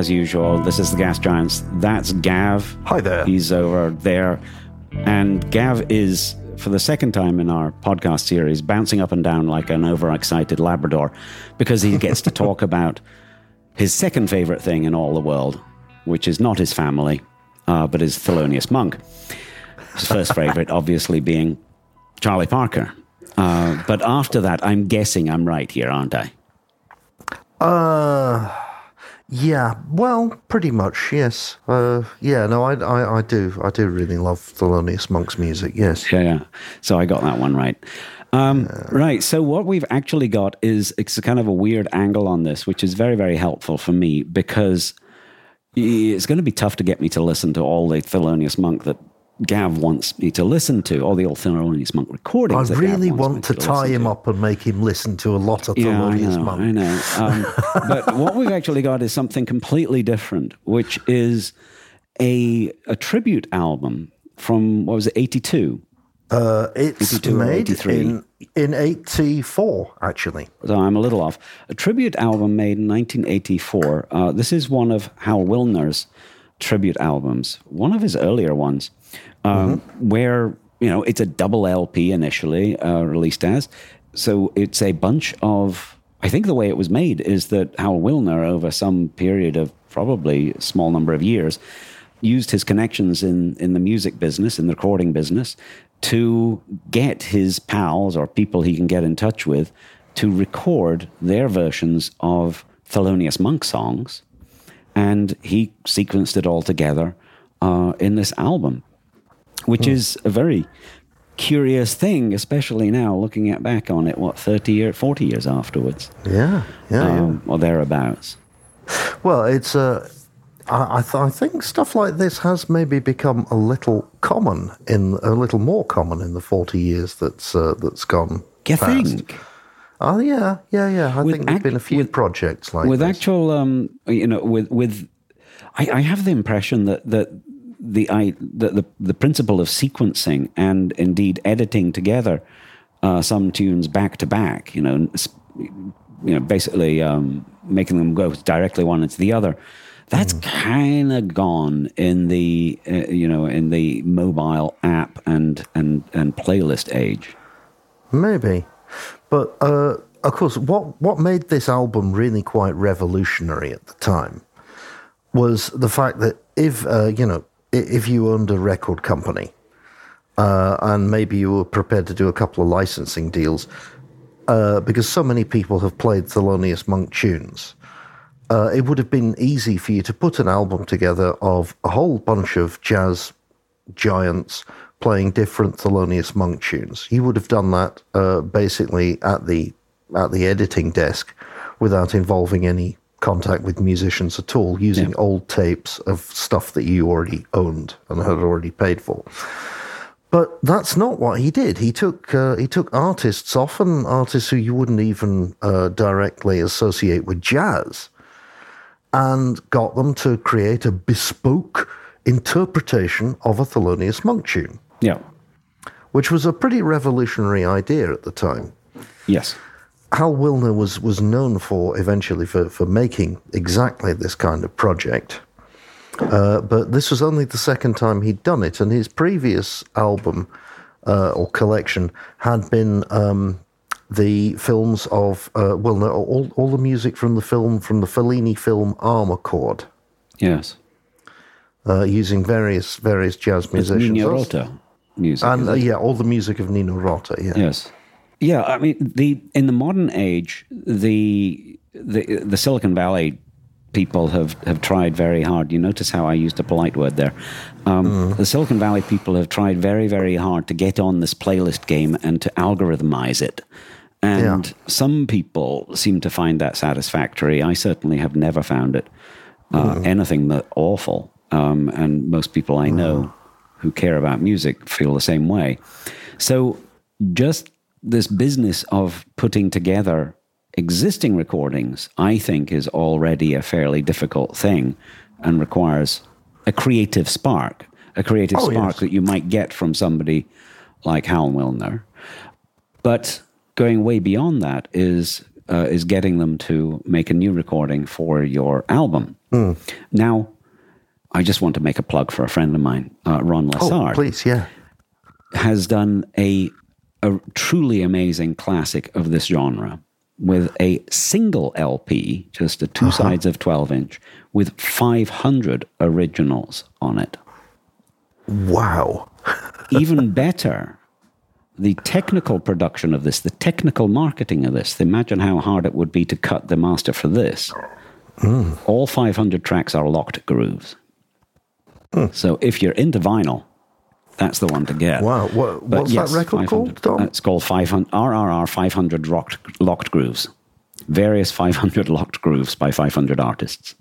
As usual. This is the Gas Giants. That's Gav. Hi there. He's over there. And Gav is, for the second time in our podcast series, bouncing up and down like an overexcited Labrador because he gets to talk about his second favorite thing in all the world, which is not his family, uh, but his Thelonious Monk. His first favorite, obviously, being Charlie Parker. Uh, but after that, I'm guessing I'm right here, aren't I? Uh, yeah. Well, pretty much. Yes. Uh, yeah. No, I, I, I do. I do really love Thelonious Monk's music. Yes. Yeah, yeah. So I got that one right. Um, right. So what we've actually got is it's a kind of a weird angle on this, which is very, very helpful for me because it's going to be tough to get me to listen to all the Thelonious Monk that Gav wants me to listen to, all the old Thelonious Monk I recordings. Gav really want to tie him to. up and make him listen to a lot of Yeah, I Thelonious know, Monk. I know. Um, but what we've actually got is something completely different, which is a a tribute album from what was it, eighty two. Uh, it's 82 made 83. in in eighty four, actually. So I'm a little off. A tribute album made in 1984. Uh, this is one of Hal Willner's tribute albums, one of his earlier ones, um, where you know it's a double LP initially uh, released as. So it's a bunch of. I think the way it was made is that Hal Willner, over some period of probably a small number of years, used his connections in, in the music business, in the recording business, to get his pals or people he can get in touch with to record their versions of Thelonious Monk songs. And he sequenced it all together uh, in this album, which is a very curious thing, especially now looking at back on it, what, 30 years, 40 years afterwards, Yeah, yeah. yeah. um, or thereabouts. Well, it's uh, I, th- I think stuff like this has maybe become a little common in a little more common in the forty years that's uh, that's gone. You past. think? Oh yeah, yeah, yeah. I With think there's act- been a few with- projects like with this. actual um you know with with I, I have the impression that that the I the, the the principle of sequencing and indeed editing together uh, some tunes back to back you know you know basically um, making them go directly one into the other. That's kind of gone in the uh, you know in the mobile app and and and playlist age. Maybe, but uh, of course, what what made this album really quite revolutionary at the time was the fact that if uh, you know if you owned a record company uh, and maybe you were prepared to do a couple of licensing deals, uh, because so many people have played Thelonious Monk tunes. Uh, it would have been easy for you to put an album together of a whole bunch of jazz giants playing different Thelonious Monk tunes. You would have done that uh, basically at the at the editing desk without involving any contact with musicians at all, using old tapes of stuff that you already owned and had already paid for. But that's not what he did. He took uh, he took artists, often artists who you wouldn't even uh, directly associate with jazz, and got them to create a bespoke interpretation of a Thelonious Monk tune, yeah which was a pretty revolutionary idea at the time. yes Hal Willner was was known for eventually for, for making exactly this kind of project. Uh, but this was only the second time he'd done it, and his previous album uh, or collection had been um, the films of uh, well, no, all all the music from the film from the Fellini film Amarcord, yes uh, using various various jazz it's musicians. Nino Rota music and uh, yeah, all the music of Nino Rota. Yeah, Yes. Yeah, I mean the in the modern age, the the the Silicon Valley people have, have tried very hard. You notice how I used a polite word there. Um, The Silicon Valley people have tried very very hard to get on this playlist game and to algorithmize it. And Yeah. some people seem to find that satisfactory. I certainly have never found it uh, anything but awful. Um, and most people I know who care about music feel the same way. So just this business of putting together existing recordings, I think, is already a fairly difficult thing and requires a creative spark, a creative Oh, spark yes. that you might get from somebody like Hal Willner. But going way beyond that is uh, is getting them to make a new recording for your album. Now, I just want to make a plug for a friend of mine, uh, Ron Oh, please, yeah. has done a, a truly amazing classic of this genre with a single LP, just a 2 uh-huh. sides of 12 inch, with 500 originals on it. Wow. Even better, the technical production of this, the technical marketing of this, imagine how hard it would be to cut the master for this. Mm. All 500 tracks are locked grooves. Mm. So if you're into vinyl, that's the one to get. Wow. What, what's yes, that record called, Tom? It's called 500, RRR 500 locked, locked grooves. Various 500 locked grooves by 500 artists.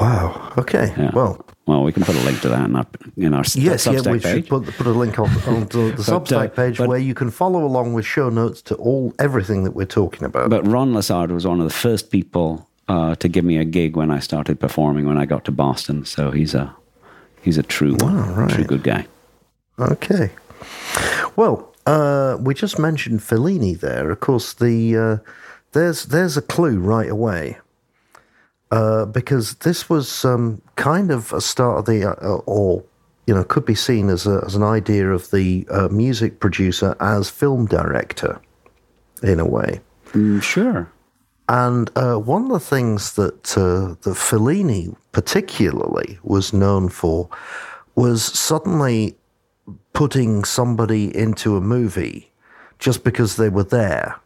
wow. Okay. Yeah. Well, Well, we can put a link to that in our, in our yes, yeah, we page. should put, put a link on, on the, the But, uh, Substack page but- where you can follow along with show notes to all everything that we're talking about. But Ron Lessard was one of the first people uh, to give me a gig when I started performing when I got to Boston. So he's a he's a true wow, right. true good guy. Okay. Well, uh, we just mentioned Fellini there. Of course, the uh, there's there's a clue right away uh, because this was um, kind of a start of the uh, or you know could be seen as a, as an idea of the uh, music producer as film director in a way. Mm, sure. And uh, one of the things that uh, that Fellini particularly was known for was suddenly putting somebody into a movie just because they were there.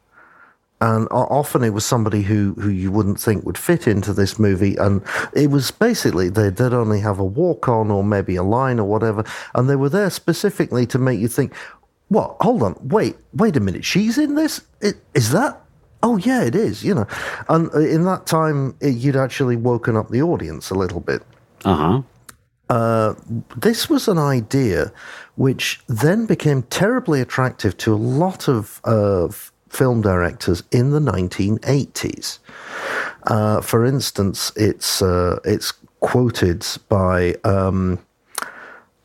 And often it was somebody who, who you wouldn't think would fit into this movie. And it was basically they'd, only have a walk on or maybe a line or whatever. And they were there specifically to make you think, what? Hold on. Wait, wait a minute. She's in this? I- Is that? Oh, yeah, it is, you know. And uh, in that time, it, you'd actually woken up the audience a little bit Uh huh. This was an idea which then became terribly attractive to a lot of uh, film directors in the 1980s. Uh, for instance, it's uh, it's quoted by um,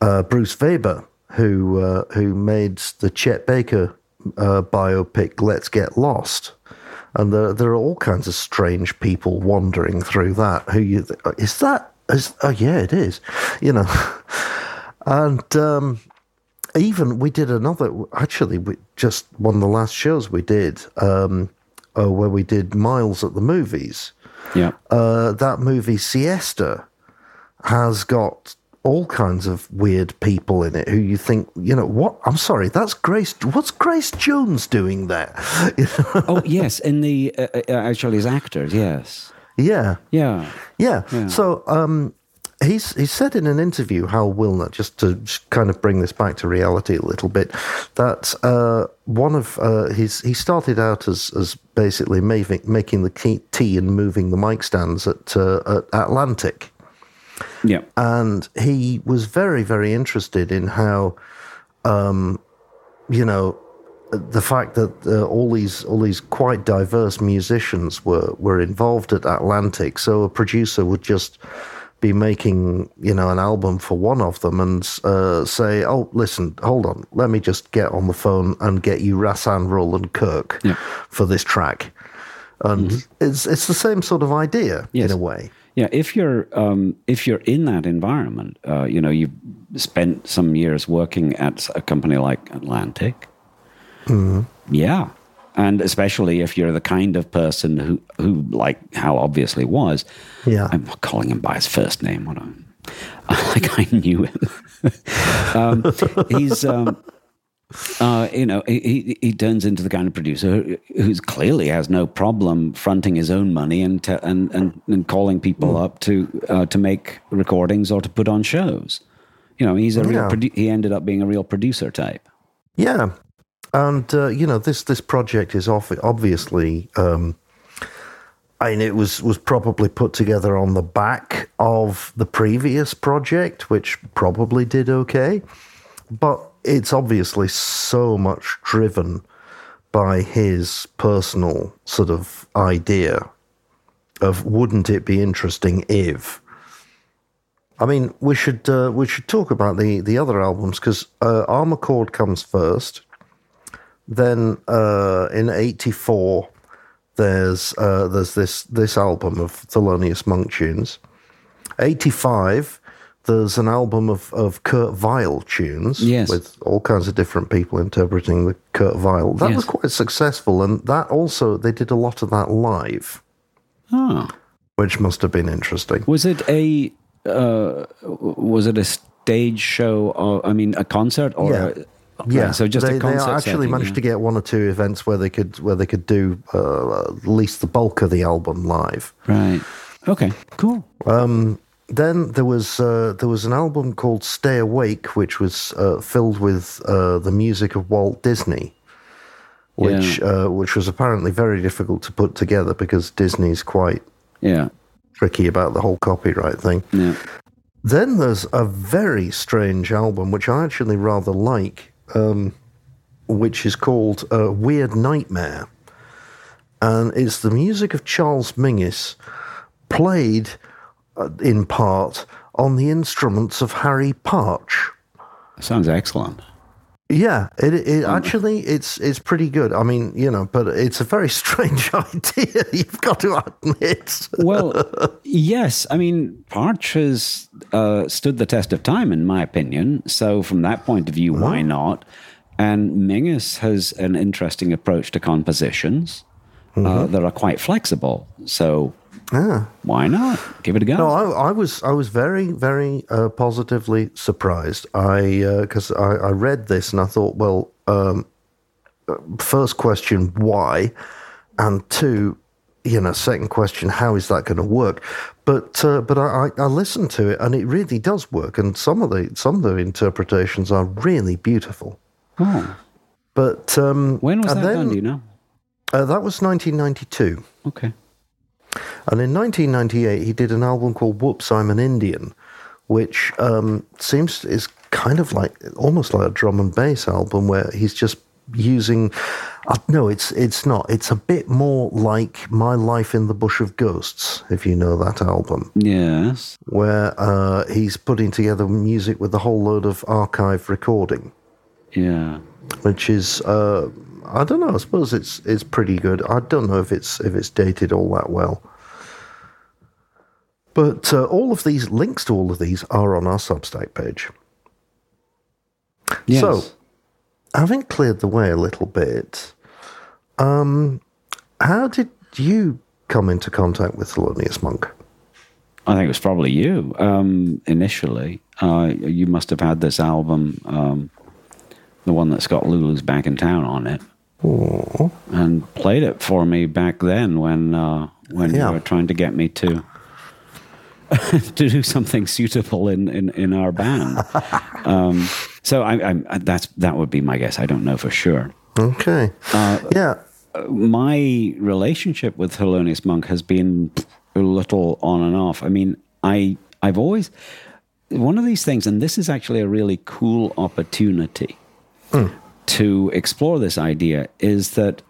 uh, Bruce Weber, who uh, who made the Chet Baker uh, biopic "Let's Get Lost." And there, there are all kinds of strange people wandering through that. Who you is that? Oh yeah, it is. You know, and um, even we did another. Actually, we, just one of the last shows we did, um, uh, where we did Miles at the movies. Yeah. Uh, that movie Siesta has got all kinds of weird people in it who you think, you know, what? I'm sorry, that's Grace. What's Grace Jones doing there? oh yes, in the uh, uh, actually as actors, yes. Yeah. Yeah. Yeah. So um, he's he said in an interview, Hal Willner, just to kind of bring this back to reality a little bit, that uh, one of uh, his he started out as as basically making making the key- tea and moving the mic stands at, uh, at Atlantic. Yeah. and he was very very interested in how um you know the fact that uh, all these all these quite diverse musicians were were involved at Atlantic so a producer would just be making you know an album for one of them and uh, say oh listen hold on let me just get on the phone and get you Rahsaan Roland Kirk Yeah. for this track and it's it's the same sort of idea Yes. in a way Yeah, if you're um, if you're in that environment, uh, you know, you've spent some years working at a company like Atlantic. Yeah, and especially if you're the kind of person who who like how obviously was. Yeah. I'm not calling him by his first name. What like I knew him. um, he's. Um, uh, you know, he, he turns into the kind of producer who who's clearly has no problem fronting his own money and te- and, and and calling people up to uh, to make recordings or to put on shows. You know, he's a real. Yeah. Produ- he ended up being a real producer type. Yeah, and uh, you know this this project is off, obviously. Um, I mean, it was was probably put together on the back of the previous project, which probably did okay, but it's obviously so much driven by his personal sort of idea of wouldn't it be interesting if. I mean, we should uh, we should talk about the the other albums because uh, Amarcord comes first. Then uh, in '84, there's uh, there's this this album of Thelonious Monk tunes. Eighty five. There's an album of, of Kurt Weill tunes Yes. with all kinds of different people interpreting the Kurt Weill. That Yes. was quite successful, and that also they did a lot of that live, Oh. which must have been interesting. Was it a uh, was it a stage show or I mean a concert or Yeah. a, Yeah, so just they, they actually setting, managed yeah. to get one or two events where they could where they could do uh, at least the bulk of the album live. right okay cool Then there was uh, there was an album called Stay Awake, which was uh, filled with uh, the music of Walt Disney, which uh, which was apparently very difficult to put together because Disney's quite yeah tricky about the whole copyright thing. yeah Then there's a very strange album which I actually rather like, um, which is called uh, Weird Nightmare, and it's the music of Charles Mingus, played uh, in part on the instruments of Harry Partch. sounds excellent Yeah, it, it actually it's it's pretty good. I mean, you know, but it's a very strange idea. You've got to admit. well yes. I mean Partch has uh, stood the test of time in my opinion. So from that point of view why not? And Mingus has an interesting approach to compositions. Uh, that are quite flexible. So Yeah. why not give it a go No, I, I was I was very very uh, positively surprised. I because I, I read this and I thought, well, um, uh, first question, why, and two, you know, second question, how is that going to work? But uh, but I, I, I listened to it and it really does work, and some of the some of the interpretations are really beautiful. oh. But um, when was that then, done do you know Uh, that was 1992. okay And in 1998, he did an album called Whoops, I'm an Indian, which um, seems is kind of like almost like a drum and bass album where he's just using. Uh, no, it's it's not. It's a bit more like My Life in the Bush of Ghosts, if you know that album, yes where uh, he's putting together music with a whole load of archive recording, yeah which is. Uh, I don't know. I suppose it's it's pretty good. I don't know if it's if it's dated all that well. But uh, all of these links to all of these are on our Substack page. yes So, having cleared the way a little bit, um, how did you come into contact with Thelonious Monk? I think it was probably you um, initially. Uh, you must have had this album, um, the one that's got Lulu's Back in Town on it, and played it for me back then when uh, when Yeah. you were trying to get me to to do something suitable in in, in our band. um, so I, I, that's that would be my guess. I don't know for sure. Okay. Uh, yeah. my relationship with Thelonious Monk has been a little on and off. I mean, I I've always one of these things, and this is actually a really cool opportunity to explore this idea. Is that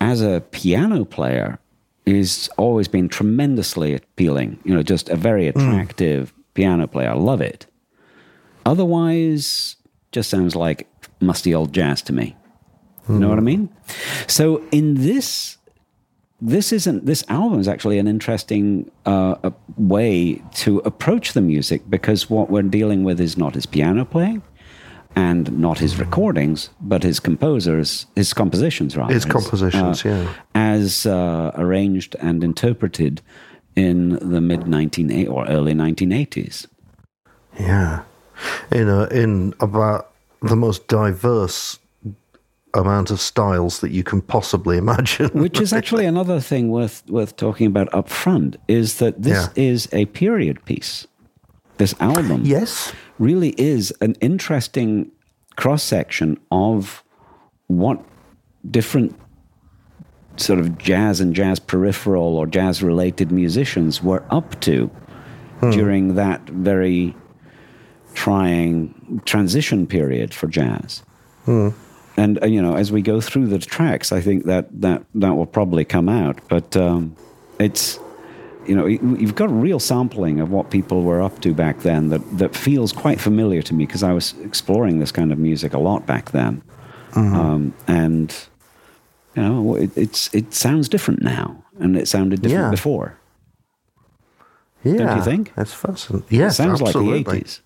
as a piano player, he's always been tremendously appealing. You know, just a very attractive piano player. I love it. Otherwise, just sounds like musty old jazz to me. You know what I mean? So in this, this isn't this album is actually an interesting uh, way to approach the music because what we're dealing with is not his piano playing and not his recordings, but his composers, his compositions, rather. His compositions, uh, yeah. as uh, arranged and interpreted in the mid 19 or early 1980s. Yeah. In a, in about the most diverse amount of styles that you can possibly imagine. Which is actually another thing worth worth talking about up front is that this Yeah. is a period piece. This album yes. really is an interesting cross section of what different sort of jazz and jazz peripheral or jazz related musicians were up to during that very trying transition period for jazz. And uh, you know, as we go through the tracks, I think that that that will probably come out. But um, it's you know, you- you've got a real sampling of what people were up to back then that that feels quite familiar to me because I was exploring this kind of music a lot back then. Um, and You know, it, it's it sounds different now, and it sounded different Yeah. before. Yeah, Don't you think? That's fascinating. Yes, it sounds absolutely. like the eighties.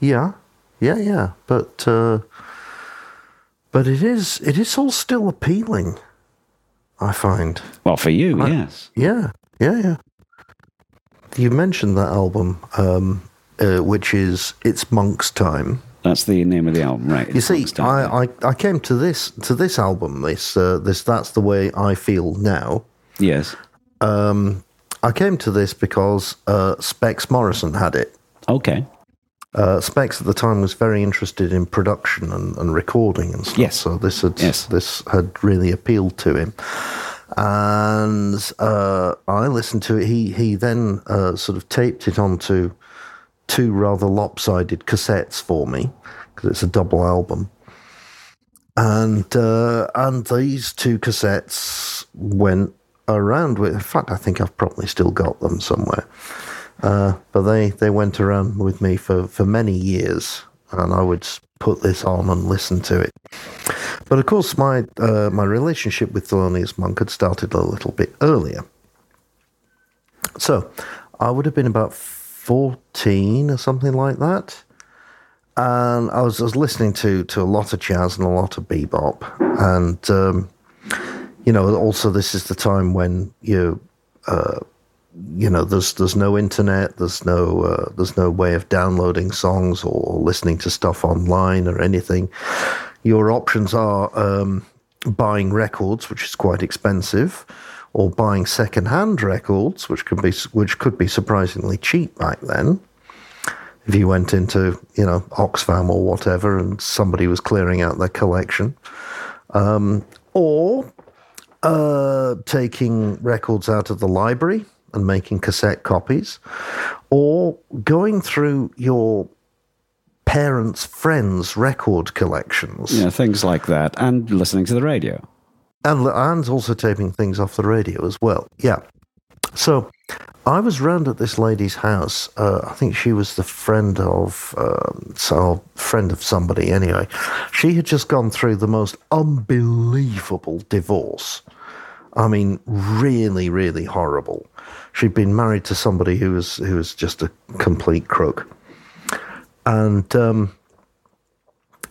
Yeah, yeah, yeah. But uh, but it is it is all still appealing. I find. Well, for you, I- yes. Yeah, yeah, yeah. You mentioned that album, um, uh, which is "It's Monk's Time." That's the name of the album, right? You see, I, I, I came to this to this album. This uh, this that's the way I feel now. yes. Um, I came to this because uh, Specs Morrison had it. Okay. Uh, Specs at the time was very interested in production and, and recording and stuff. Yes. So this had Yes. this had really appealed to him, and uh, I listened to it. He he then uh, sort of taped it onto two rather lopsided cassettes for me because it's a double album. And uh, and these two cassettes went around with. In fact, I think I've probably still got them somewhere. Uh, but they, they went around with me for, for many years, and I would put this on and listen to it. But of course, my uh, my relationship with Thelonious Monk had started a little bit earlier. So I would have been about 14 or something like that. And I was, I was listening to, to a lot of jazz and a lot of bebop. And, um, you know, also this is the time when you you know there's there's no internet there's no uh, there's no way of downloading songs or listening to stuff online or anything. Your options are um, buying records which is quite expensive or buying second-hand records which can be which could be surprisingly cheap back then. If you went into you know Oxfam or whatever and somebody was clearing out their collection. Um, or uh, taking records out of the library and making cassette copies, or going through your parents' friends' record collections, Yeah, things like that, and listening to the radio. and and also taping things off the radio as well. Yeah. So I was round at this lady's house. Uh, I think she was the friend of um, so friend of somebody. Anyway, she had just gone through the most unbelievable divorce. I mean, really, really horrible. She'd been married to somebody who was who was just a complete crook, and um,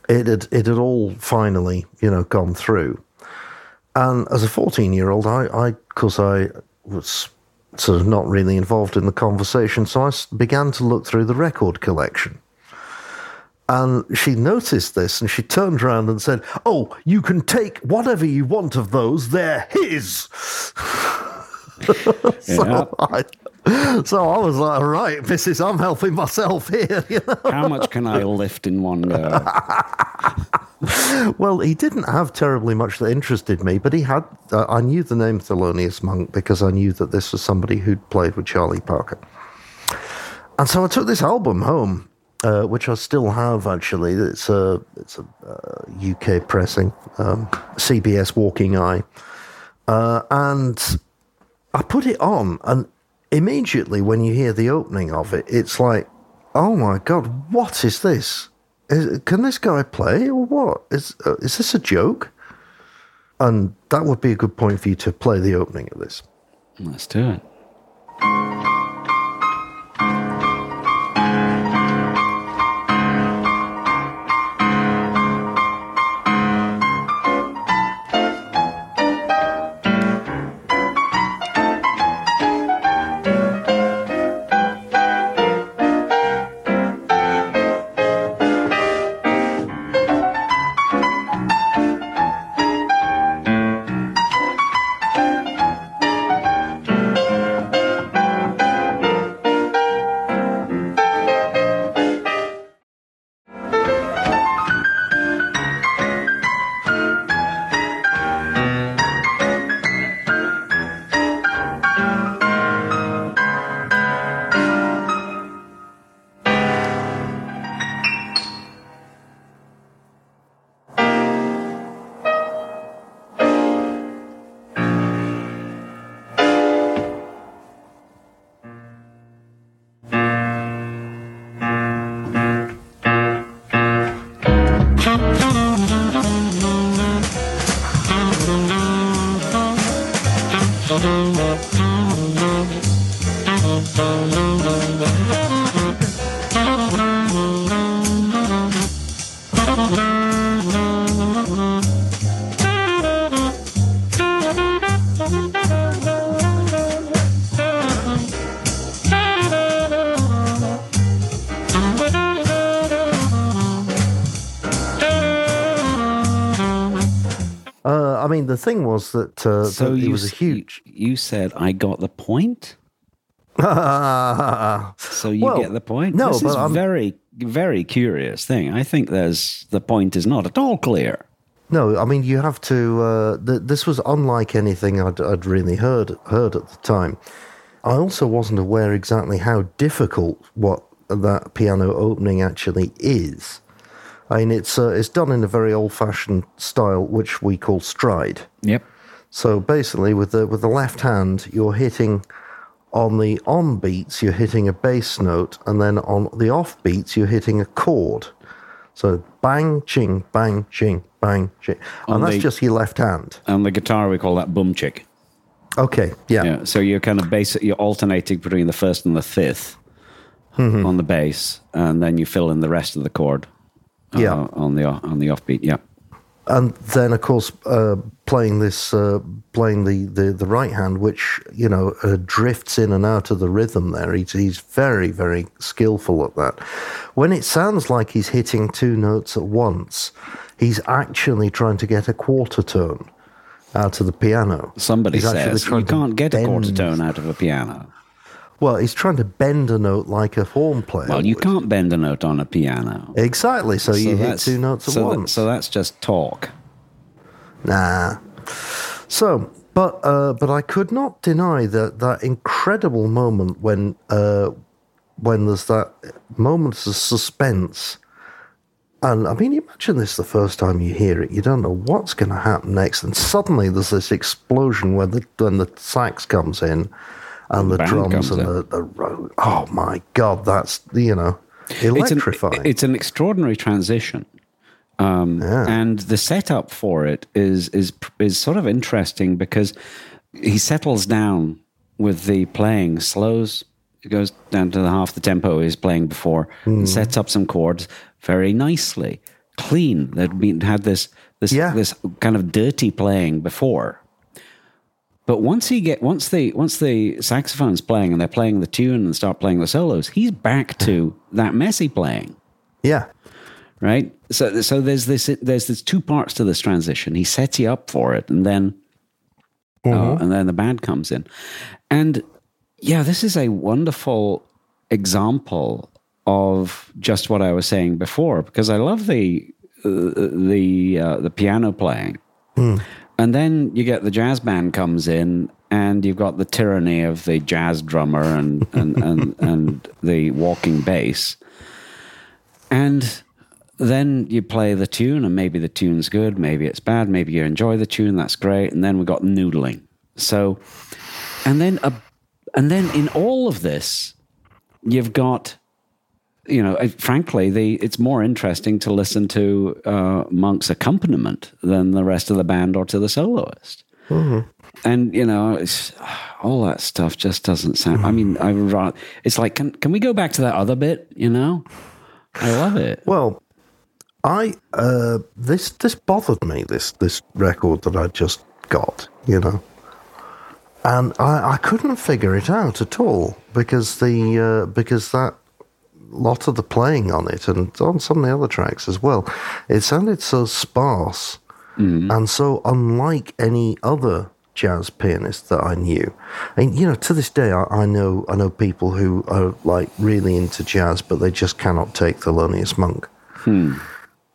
it had it had all finally, you know, gone through. And as a fourteen-year-old, I, I, of course, I was sort of not really involved in the conversation, so I began to look through the record collection. And she noticed this and she turned around and said, Oh, you can take whatever you want of those, they're his. Yeah. So, I, so I was like, Right, Mrs. I'm helping myself here. You know? How much can I lift in one go? Well, he didn't have terribly much that interested me, but he had. Uh, I knew the name Thelonious Monk because I knew that this was somebody who'd played with Charlie Parker. And so I took this album home, uh, which I still have actually. It's a it's a uh, UK pressing, um, CBS Walking Eye, uh, and I put it on, and immediately when you hear the opening of it, it's like, oh my god, what is this? Is, can this guy play or what? Is uh, is this a joke? And that would be a good point for you to play the opening of this. Let's do it. Was that, uh, So that it was a huge. You, you said I got the point. So you Well, get the point. no, this but is I'm- very, very curious thing. I think there's the point is not at all clear. No, I mean you have to. Uh, th- this was unlike anything I'd, I'd really heard heard at the time. I also wasn't aware exactly how difficult what that piano opening actually is. I mean, it's uh, it's done in a very old-fashioned style, which we call stride. Yep. So basically, with the with the left hand, you're hitting on the on beats, you're hitting a bass note, and then on the off beats, you're hitting a chord. So bang, ching, bang, ching, bang, ching, On and that's the- just your left hand. On the guitar, we call that boom chick. Okay, yeah, Yeah. So you're kind of basic. You're alternating between the first and the 5th Mm-hmm. on the bass, and then you fill in the rest of the chord. Uh, Yeah. On the on the offbeat. Yeah. and then of course uh, playing this, uh, playing the, the the right hand, which you know uh, drifts in and out of the rhythm. There, he's he's very very skillful at that. When it sounds like he's hitting two notes at once, he's actually trying to get a quarter tone out of the piano. Somebody He's says you can't get a quarter tone out of a piano. Well, he's trying to bend a note like a horn player. Well, you would. can't bend a note on a piano. exactly. So, you hit two notes at so that- once. so that's just talk. Nah. So, but uh, but I could not deny that that incredible moment when uh, when there's that moment of suspense. And I mean, imagine this the first time you hear it. You don't know what's going to happen next, and suddenly there's this explosion when the when the sax comes in, and the drums and the, the oh my god, that's you know It's an, electrifying. it's an extraordinary transition. Um, And the setup for it is is is sort of interesting because he settles down with the playing, slows, it goes down to the half the tempo he's playing before, and sets up some chords very nicely, clean. That been had this this Yeah. this kind of dirty playing before. But once he get once the once the saxophone's playing and they're playing the tune and start playing the solos, he's back to that messy playing. Yeah, right? So, so there's this there's this two parts to this transition. He sets you up for it, and then uh, and then the band comes in, and yeah, this is a wonderful example of just what I was saying before because I love the uh, the uh, the piano playing, and then you get the jazz band comes in. And you've got the tyranny of the jazz drummer and, and, and, and the walking bass. And then you play the tune, and maybe the tune's good, maybe it's bad, maybe you enjoy the tune, that's great. And then we got noodling. So, and then a, and then in all of this, you've got, you know, frankly, the it's more interesting to listen to uh, Monk's accompaniment than the rest of the band or to the soloist. And you know, it's, all that stuff just doesn't sound. I mean, I rather, it's like, can can we go back to that other bit? You know, I love it. Well, I uh, this this bothered me this this record that I just got, you know, and I, I couldn't figure it out at all because the uh, because that lot of the playing on it and on some of the other tracks as well, it sounded so sparse and so unlike any other jazz pianist that I knew. And you know, to this day, I, I know I know people who are like really into jazz, but they just cannot take Thelonious Monk.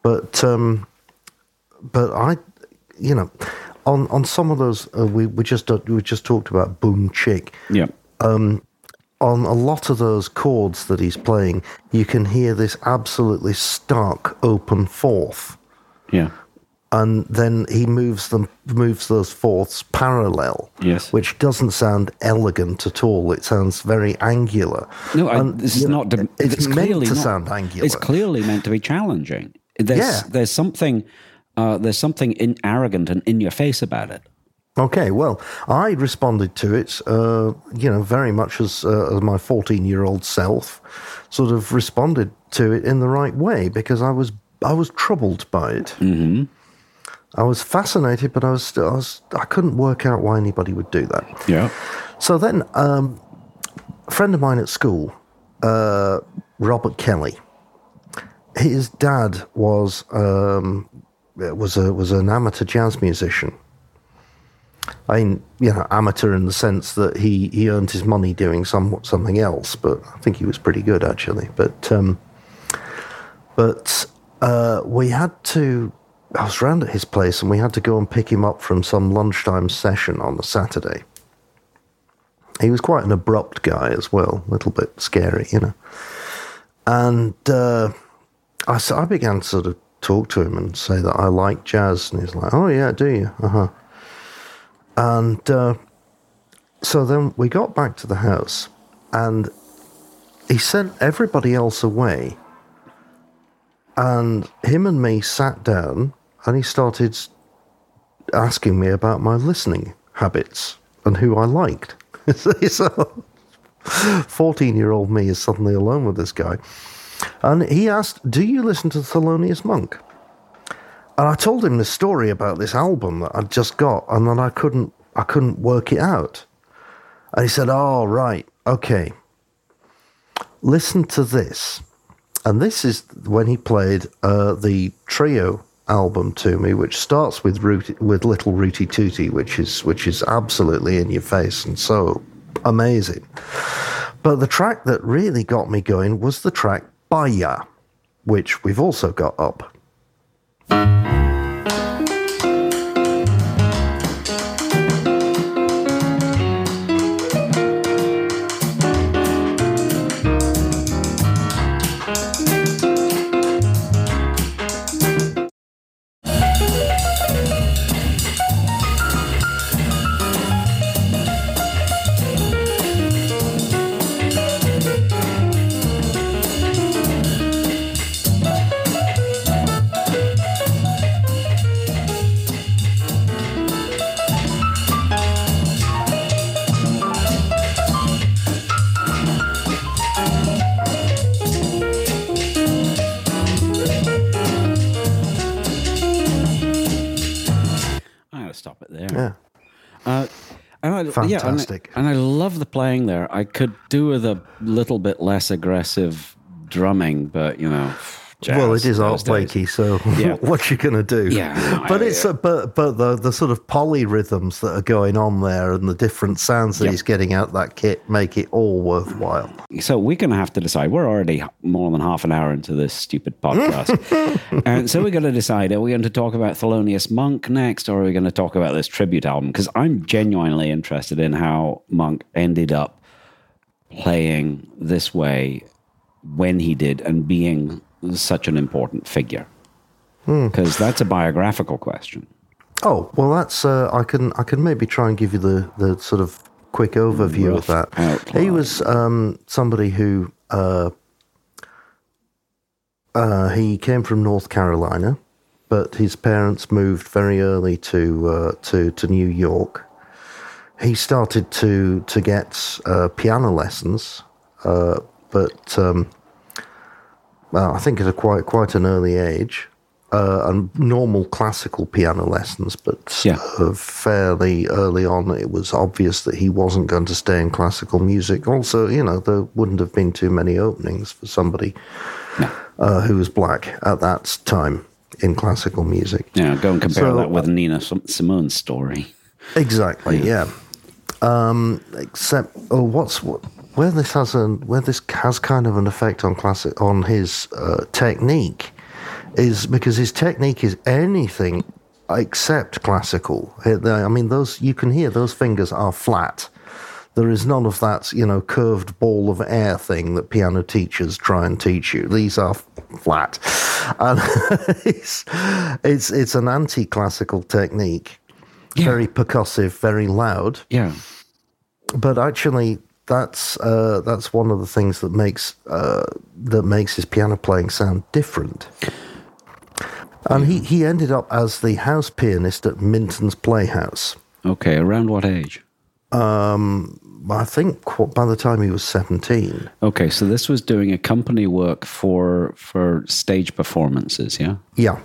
But um, but I, you know, on on some of those uh, we we just uh, we just talked about Boom Chick. Yeah. On a lot of those chords that he's playing, you can hear this absolutely stark open fourth Yeah. and then he moves them moves those fourths parallel Yes. which doesn't sound elegant at all it sounds very angular No, I, And, this is know, not. de- it's, meant clearly to not, sound angular It's clearly meant to be challenging. There's, Yeah. there's something. Uh, there's something in, arrogant and in your face about it. Okay well i responded to it uh, you know very much as, uh, as my 14 year old self sort of responded to it in the right way because i was i was troubled by it mm-hmm. i was fascinated but i was i was i couldn't work out why anybody would do that Yeah. So then, um, a friend of mine at school, uh, Robert Kelly, his dad was um, was a was an amateur jazz musician, I mean, you know, amateur in the sense that he, he earned his money doing some something else, but I think he was pretty good actually. But um, but uh, we had to. I was round at his place, and we had to go and pick him up from some lunchtime session on the Saturday. He was quite an abrupt guy as well, a little bit scary, you know. And uh, I, I began to sort of talk to him and say that I like jazz, and he's like, "Oh yeah, do you? Uh huh." And uh, so then we got back to the house, and he sent everybody else away, and him and me sat down, and he started asking me about my listening habits and who I liked. so, 14 year old me is suddenly alone with this guy. And he asked, Do you listen to Thelonious Monk? And I told him the story about this album that I'd just got, and then I couldn't, I couldn't work it out. And he said, "Oh, right, okay. Listen to this." And this is when he played uh, the trio album to me, which starts with with Little Rootie Tootie, which is which is absolutely in your face and so amazing. But the track that really got me going was the track Bye-Ya, which we've also got up. I I, Yeah, and, I, and I love the playing there. I could do with a little bit less aggressive drumming, but you know, jazz well, it is Art. Blakey, so Yeah. what you gonna do? Yeah, but I- it's uh, but but the the sort of polyrhythms that are going on there and the different sounds that Yep. he's getting out that kit make it all worthwhile. So we're going to have to decide. We're already more than half an hour into this stupid podcast. and so we're going to decide are we going to talk about Thelonious Monk next, or are we going to talk about this tribute album? Because I'm genuinely interested in how Monk ended up playing this way when he did and being such an important figure. Because that's a biographical question. Oh well, that's uh, I can I can maybe try and give you the the sort of quick overview of that. outline. He was um, somebody who uh, uh, he came from North Carolina, but his parents moved very early to uh, to to New York. He started to to get uh, piano lessons, uh, but um, well, I think at a quite quite an early age, uh, and normal classical piano lessons, but Yeah. uh, fairly early on, it was obvious that he wasn't going to stay in classical music. Also, you know, there wouldn't have been too many openings for somebody uh, who was black at that time in classical music. Yeah, go and compare So, that with Nina Simone's story. Exactly. Yeah. Um, except, oh, what's what? Where this has a where this has kind of an effect on classic on his uh, technique is because his technique is anything except classical. I mean, those you can hear those fingers are flat. There is none of that, you know, curved ball of air thing that piano teachers try and teach you. These are flat, and it's it's it's an anti-classical technique very percussive, very loud. Yeah. But actually, that's uh, that's one of the things that makes uh, that makes his piano playing sound different. And he, he ended up as the house pianist at Minton's Playhouse. Okay, around what age? I think by the time he was seventeen. Okay, so this was doing a company work for for stage performances, yeah? Yeah,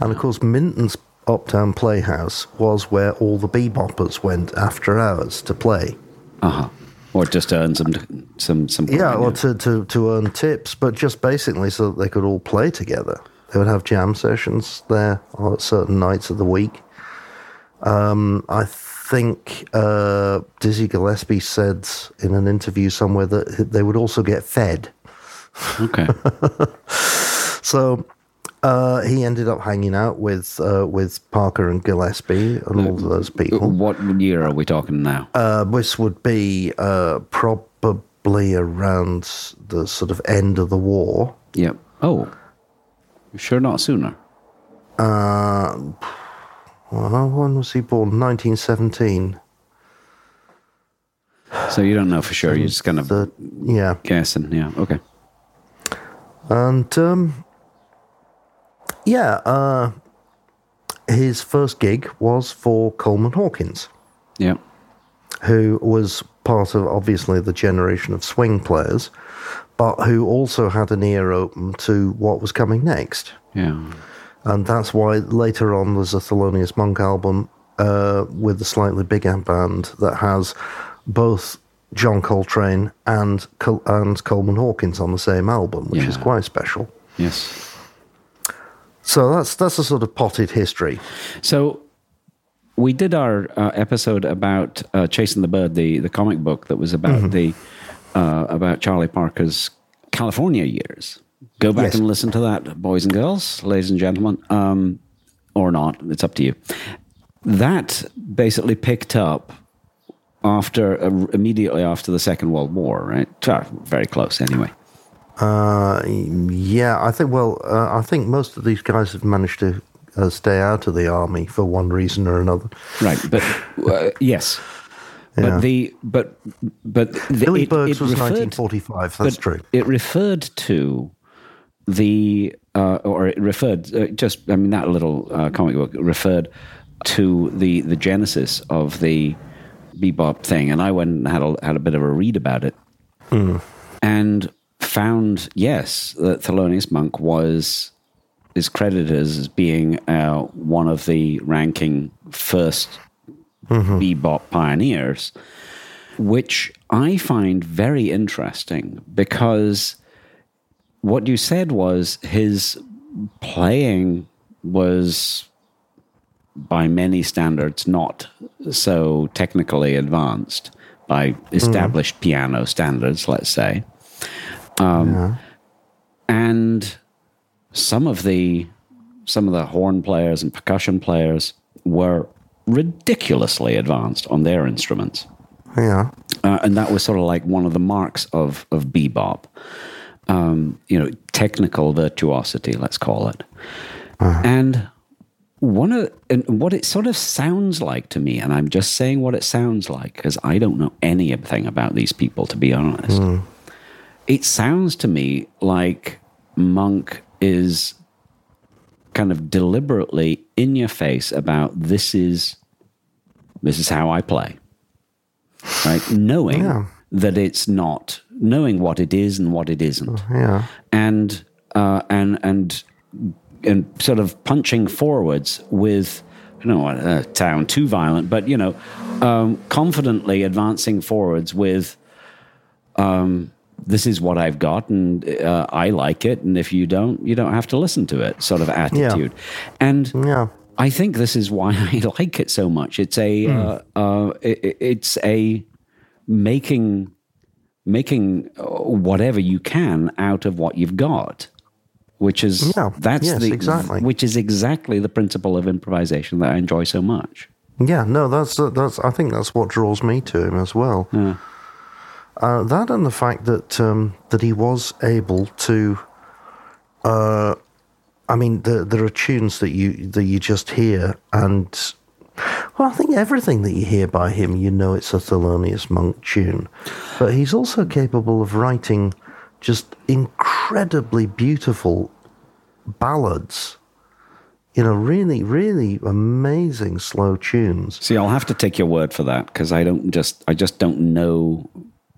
and of course Minton's Uptown Playhouse was where all the beboppers went after hours to play. Uh-huh. Or just earn some some some Yeah, or to, to, to earn tips, but just basically so that they could all play together. They would have jam sessions there on certain nights of the week. Um, I think uh, Dizzy Gillespie said in an interview somewhere that they would also get fed. Okay. So uh, he ended up hanging out with uh, with Parker and Gillespie and all of those people. what year are we talking now? Uh, this would be uh, probably around the sort of end of the war. Yep. Oh, sure, not sooner. Uh, well, when was he born? 1917. So you don't know for sure. You're just kind of The, yeah. guessing. Yeah. Okay. And um, yeah, uh, his first gig was for Coleman Hawkins, Yeah. who was part of obviously the generation of swing players, but who also had an ear open to what was coming next. Yeah. And that's why later on there's a Thelonious Monk album uh, with a slightly bigger band that has both John Coltrane and Col- and Coleman Hawkins on the same album, which is quite special. Yes. So that's that's a sort of potted history. So we did our uh, episode about uh, Chasing the Bird, the the comic book that was about the uh, about Charlie Parker's California years. Go back Yes. and listen to that, boys and girls, ladies and gentlemen, um, or not. It's up to you. That basically picked up after uh, immediately after the Second World War, right? Very close, anyway. Uh, yeah, I think. Well, uh, I think most of these guys have managed to uh, stay out of the army for one reason or another. Right, but uh, yes, Yeah. but the but but the, Billy it- it was 1945. That's true. It referred to the uh, or it referred uh, just I mean that little uh, comic book referred to the the genesis of the bebop thing, and I went and had a had a bit of a read about it, and found yes that Thelonious Monk was is credited as being uh, one of the ranking first bebop pioneers, which I find very interesting because what you said was his playing was by many standards not so technically advanced by established piano standards let's say um, and some of the some of the horn players and percussion players were ridiculously advanced on their instruments Yeah. uh, and that was sort of like one of the marks of of bebop. Um, you know, technical virtuosity, let's call it. And one of and what it sort of sounds like to me, and I'm just saying what it sounds like because I don't know anything about these people, to be honest. It sounds to me like Monk is kind of deliberately in your face about this is this is how I play right? Knowing Yeah. that it's not, knowing what it is and what it isn't, Yeah. and uh, and and and sort of punching forwards with. I don't want to sound too violent, but you know, um, confidently advancing forwards with, um, "This is what I've got, and uh, I like it, and if you don't, you don't have to listen to it." Sort of attitude, and Yeah. I think this is why I like it so much. It's a uh, uh, it, it's a making making uh, whatever you can out of what you've got, which is Yeah, that's yes, the exactly. which is exactly the principle of improvisation that I enjoy so much. Yeah, no, that's that's. I think that's what draws me to him as well. Uh, that and the fact that um, that he was able to. Uh, I mean, there, there are tunes that you that you just hear, and well, I think everything that you hear by him, you know, it's a Thelonious Monk tune. But he's also capable of writing just incredibly beautiful ballads. You know, really, really amazing slow tunes. See, I'll have to take your word for that because I don't just I just don't know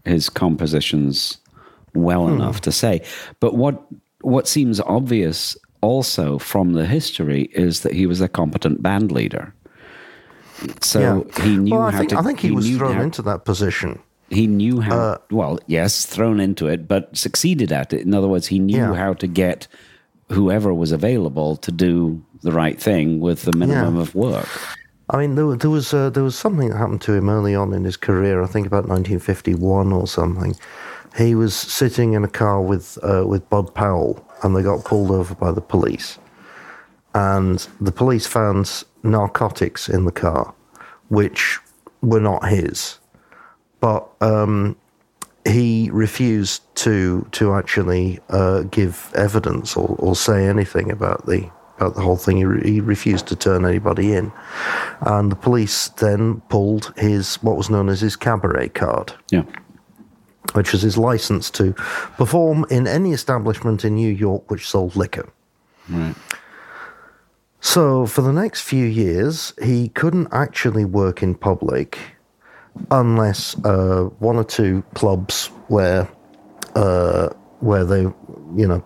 his compositions well enough to say. But what what seems obvious also from the history is that he was a competent band leader. So he knew well, I how think, to. I think he, was knew thrown how- into that position. He knew how. Uh, well, yes, thrown into it, but succeeded at it. In other words, he knew Yeah. how to get whoever was available to do the right thing with the minimum Yeah. of work. I mean, there, there was uh, there was something that happened to him early on in his career. I think about 1951 or something. He was sitting in a car with uh, with Bud Powell, and they got pulled over by the police. And the police found narcotics in the car, which were not his. But um, he refused to to actually uh, give evidence or, or say anything about the about the whole thing. He, re- he refused to turn anybody in, and the police then pulled his what was known as his cabaret card, Yeah. which was his license to perform in any establishment in New York which sold liquor. Right. So for the next few years, he couldn't actually work in public unless uh, one or two clubs where uh, where they, you know,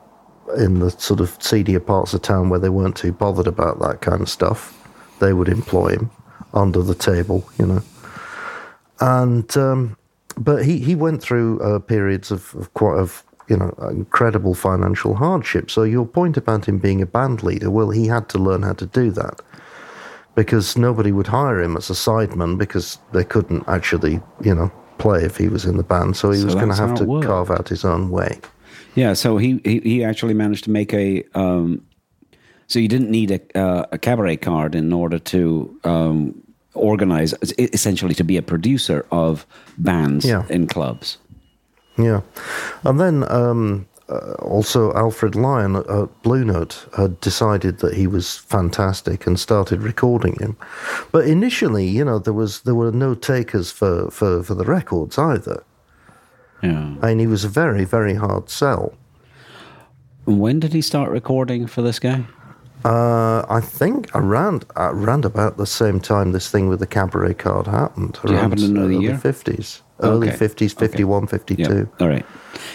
in the sort of seedier parts of town where they weren't too bothered about that kind of stuff, they would employ him under the table, you know. And um, but he he went through uh, periods of, of quite of you know incredible financial hardship. So your point about him being a band leader, well, he had to learn how to do that because nobody would hire him as a sideman because they couldn't actually you know play if he was in the band. So he So was going to have to worked. carve out his own way. Yeah. So he he, he actually managed to make a. Um, so you didn't need a uh, a cabaret card in order to um, organize, essentially, to be a producer of bands Yeah. in clubs. Yeah, and then um, uh, also Alfred Lion at Blue Note had decided that he was fantastic and started recording him. But initially, you know, there was there were no takers for for, for the records either. Yeah. Mean, he was a very very hard sell. When did he start recording for this guy? Uh, I think around around about the same time this thing with the cabaret card happened. you happen to know the early year? fifties, early fifties, Okay. 51, 52. Yeah. All right.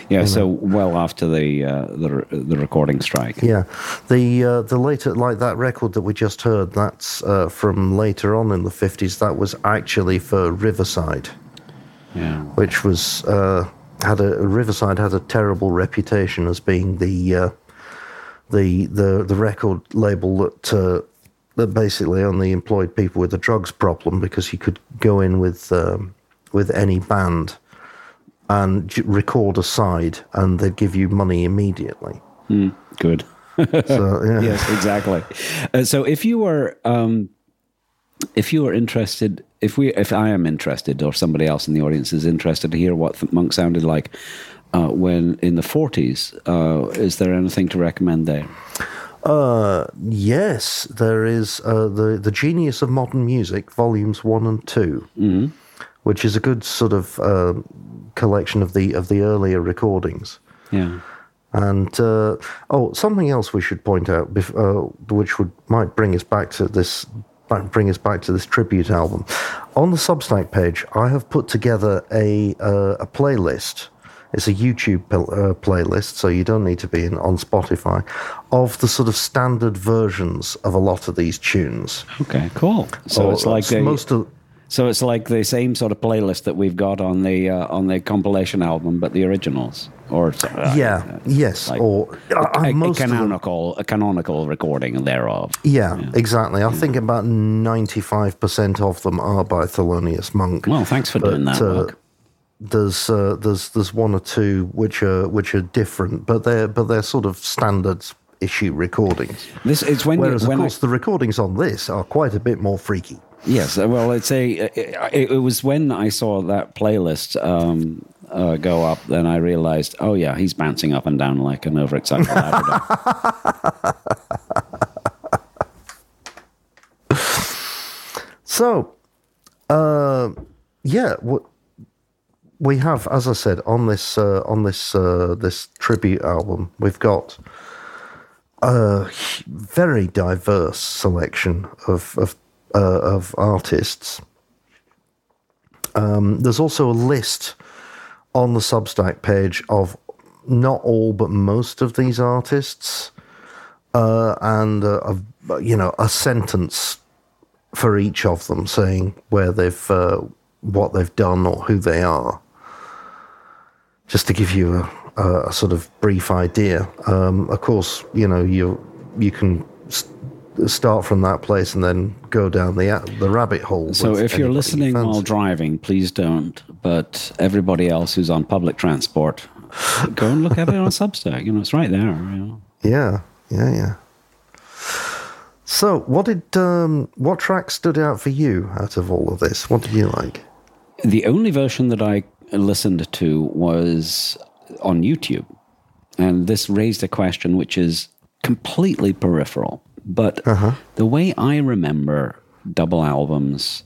Yeah. So well after the uh, the the recording strike. Yeah, the uh, the later like that record that we just heard, that's uh, from later on in the fifties. That was actually for Riverside, Yeah. which was uh, had a Riverside had a terrible reputation as being the uh, the the the record label that. Uh, that basically only employed people with a drugs problem because you could go in with um, with any band and record a side and they'd give you money immediately. Good. So yeah. yes, exactly. Uh, so if you were um, if you were interested, if we, if I am interested, or somebody else in the audience is interested to hear what the Monk sounded like uh, when in the forties, uh, is there anything to recommend there? Uh, yes, there is uh, the the Genius of Modern Music, volumes one and 2 which is a good sort of uh, collection of the of the earlier recordings. Yeah. And uh, oh, something else we should point out, bef- uh, which would might bring us back to this, bring us back to this tribute album. On the Substack page, I have put together a uh, a playlist. It's a YouTube pl- uh, playlist, so you don't need to be in, on Spotify, of the sort of standard versions of a lot of these tunes. Okay. Cool. So Or it's like the, most of so it's like the same sort of playlist that we've got on the uh, on the compilation album, but the originals, or uh, yeah, yes, like or a, uh, a them- canonical a canonical recording thereof. Yeah, exactly. I think about 95% of them are by Thelonious Monk. Well, thanks for doing that, uh, There's uh, there's there's one or two which are which are different, but they're but they're sort of standards issue recordings. This it's when Whereas you, when of I- course the recordings on this are quite a bit more freaky. Yes, uh, well, it's a. It, it was when I saw that playlist um, uh, go up, then I realized, oh yeah, he's bouncing up and down like an overexcited Labrador. So, uh, yeah, what we have, as I said, on this uh, on this uh, this tribute album, we've got a very diverse selection of of, uh, of artists. Um, there's also a list on the Substack page of not all but most of these artists, uh, and uh, of, you know a sentence for each of them, saying where they've, uh, what they've done or who they are, just to give you a, a, a sort of brief idea. Um, of course, you know you you can start from that place and then go down the the rabbit hole. So if you're listening fancy. while driving, please don't. But everybody else who's on public transport, go and look at it on Substack. You know, it's right there. You know. yeah, yeah, yeah. So, what did um, what track stood out for you out of all of this? What did you like? The only version that I listened to was on YouTube. And this raised a question which is completely peripheral. But uh-huh. the way I remember double albums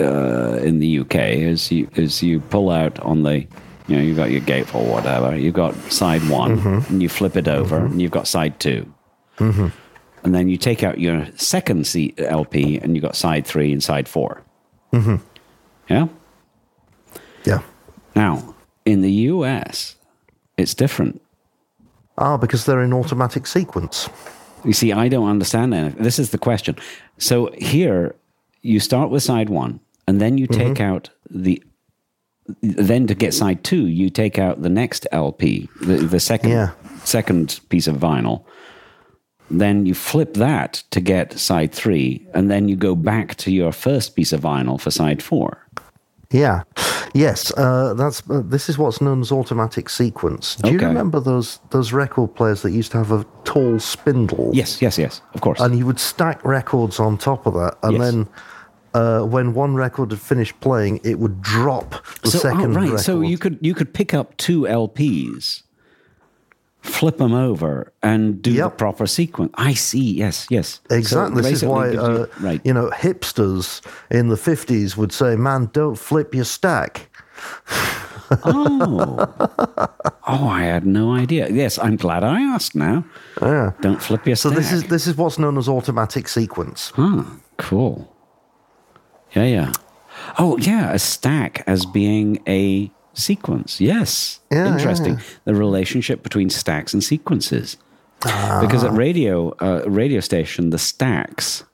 uh, in the UK is you, is you pull out on the, you know, you've got your gate or whatever, you've got side one, mm-hmm. and you flip it over, mm-hmm. and you've got side 2 mm-hmm. And then you take out your second C- LP, and you've got side three and side 4 Yeah? Yeah. Now, in the US, it's different. Ah, because they're in automatic sequence. You see, I don't understand anything. This is the question. So here, you start with side one, and then you take mm-hmm. out the. Then to get side two, you take out the next LP, the, the second Yeah. second piece of vinyl. Then you flip that to get side three, and then you go back to your first piece of vinyl for side four. Yeah, yes. Uh, that's uh, this is what's known as automatic sequence. Do you remember those those record players that used to have a tall spindle? Yes, yes, yes, of course. and you would stack records on top of that, and Yes. then uh, when one record had finished playing, it would drop the so, oh, second right. record. So you could you could pick up two LPs, flip them over, and do the proper sequence. I see. Yes, yes. So Exactly. this is why, gives you- uh, right. you know, hipsters in the 50s would say, man, don't flip your stack. oh, oh, I had no idea. Yes, I'm glad I asked. Now, Yeah. don't flip your So stack. this is this is what's known as automatic sequence. Huh, cool. Yeah, yeah. Oh, yeah, a stack as being a sequence. Yes. Yeah, yeah, Interesting. yeah. The relationship between stacks and sequences. Because Ah. at radio, uh, radio station, the stacks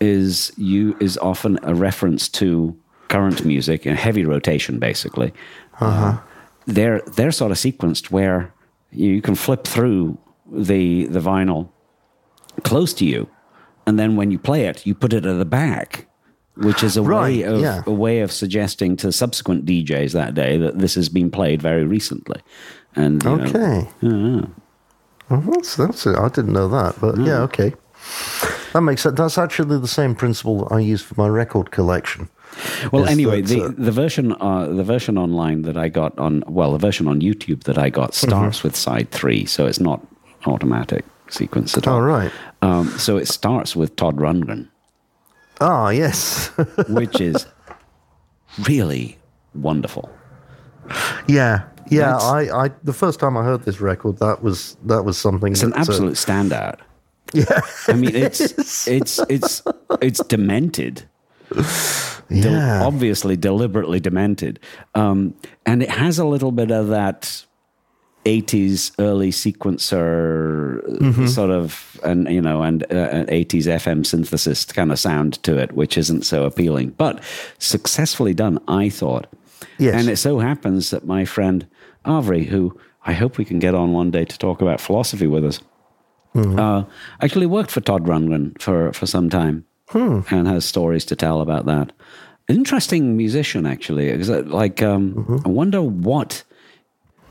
is you is often a reference to current music and heavy rotation, basically. Uh-huh. Uh, they're they're sort of sequenced where you can flip through the the vinyl close to you, and then when you play it, you put it at the back, which is a way of yeah. a way of suggesting to subsequent DJs that day that this has been played very recently. And you know, Okay. Well, that's, that's it. I didn't know that, but Hmm. yeah, okay. That makes sense. That's actually the same principle that I use for my record collection. Well, anyway, that, the uh, the version uh, the version online that I got on well, the version on YouTube that I got Mm-hmm. starts with side three, so it's not automatic sequence at all. All right. Um, so it starts with Todd Rundgren, Ah, yes. which is really wonderful. yeah. Yeah, That's- I, I the first time I heard this record, that was that was something. It's an that, uh, absolute standout. yeah, I mean, it's it's it's it's demented. Del- yeah. obviously deliberately demented. Um, and it has a little bit of that 80s early sequencer Mm-hmm. sort of, and you know, and uh, an 80s FM synthesis kind of sound to it, which isn't so appealing, but successfully done, I thought. Yes. And it so happens that my friend Avri, who I hope we can get on one day to talk about philosophy with us, uh, actually worked for Todd Rundgren for, for some time and has stories to tell about that. Interesting musician, actually. That Like, um, I wonder what.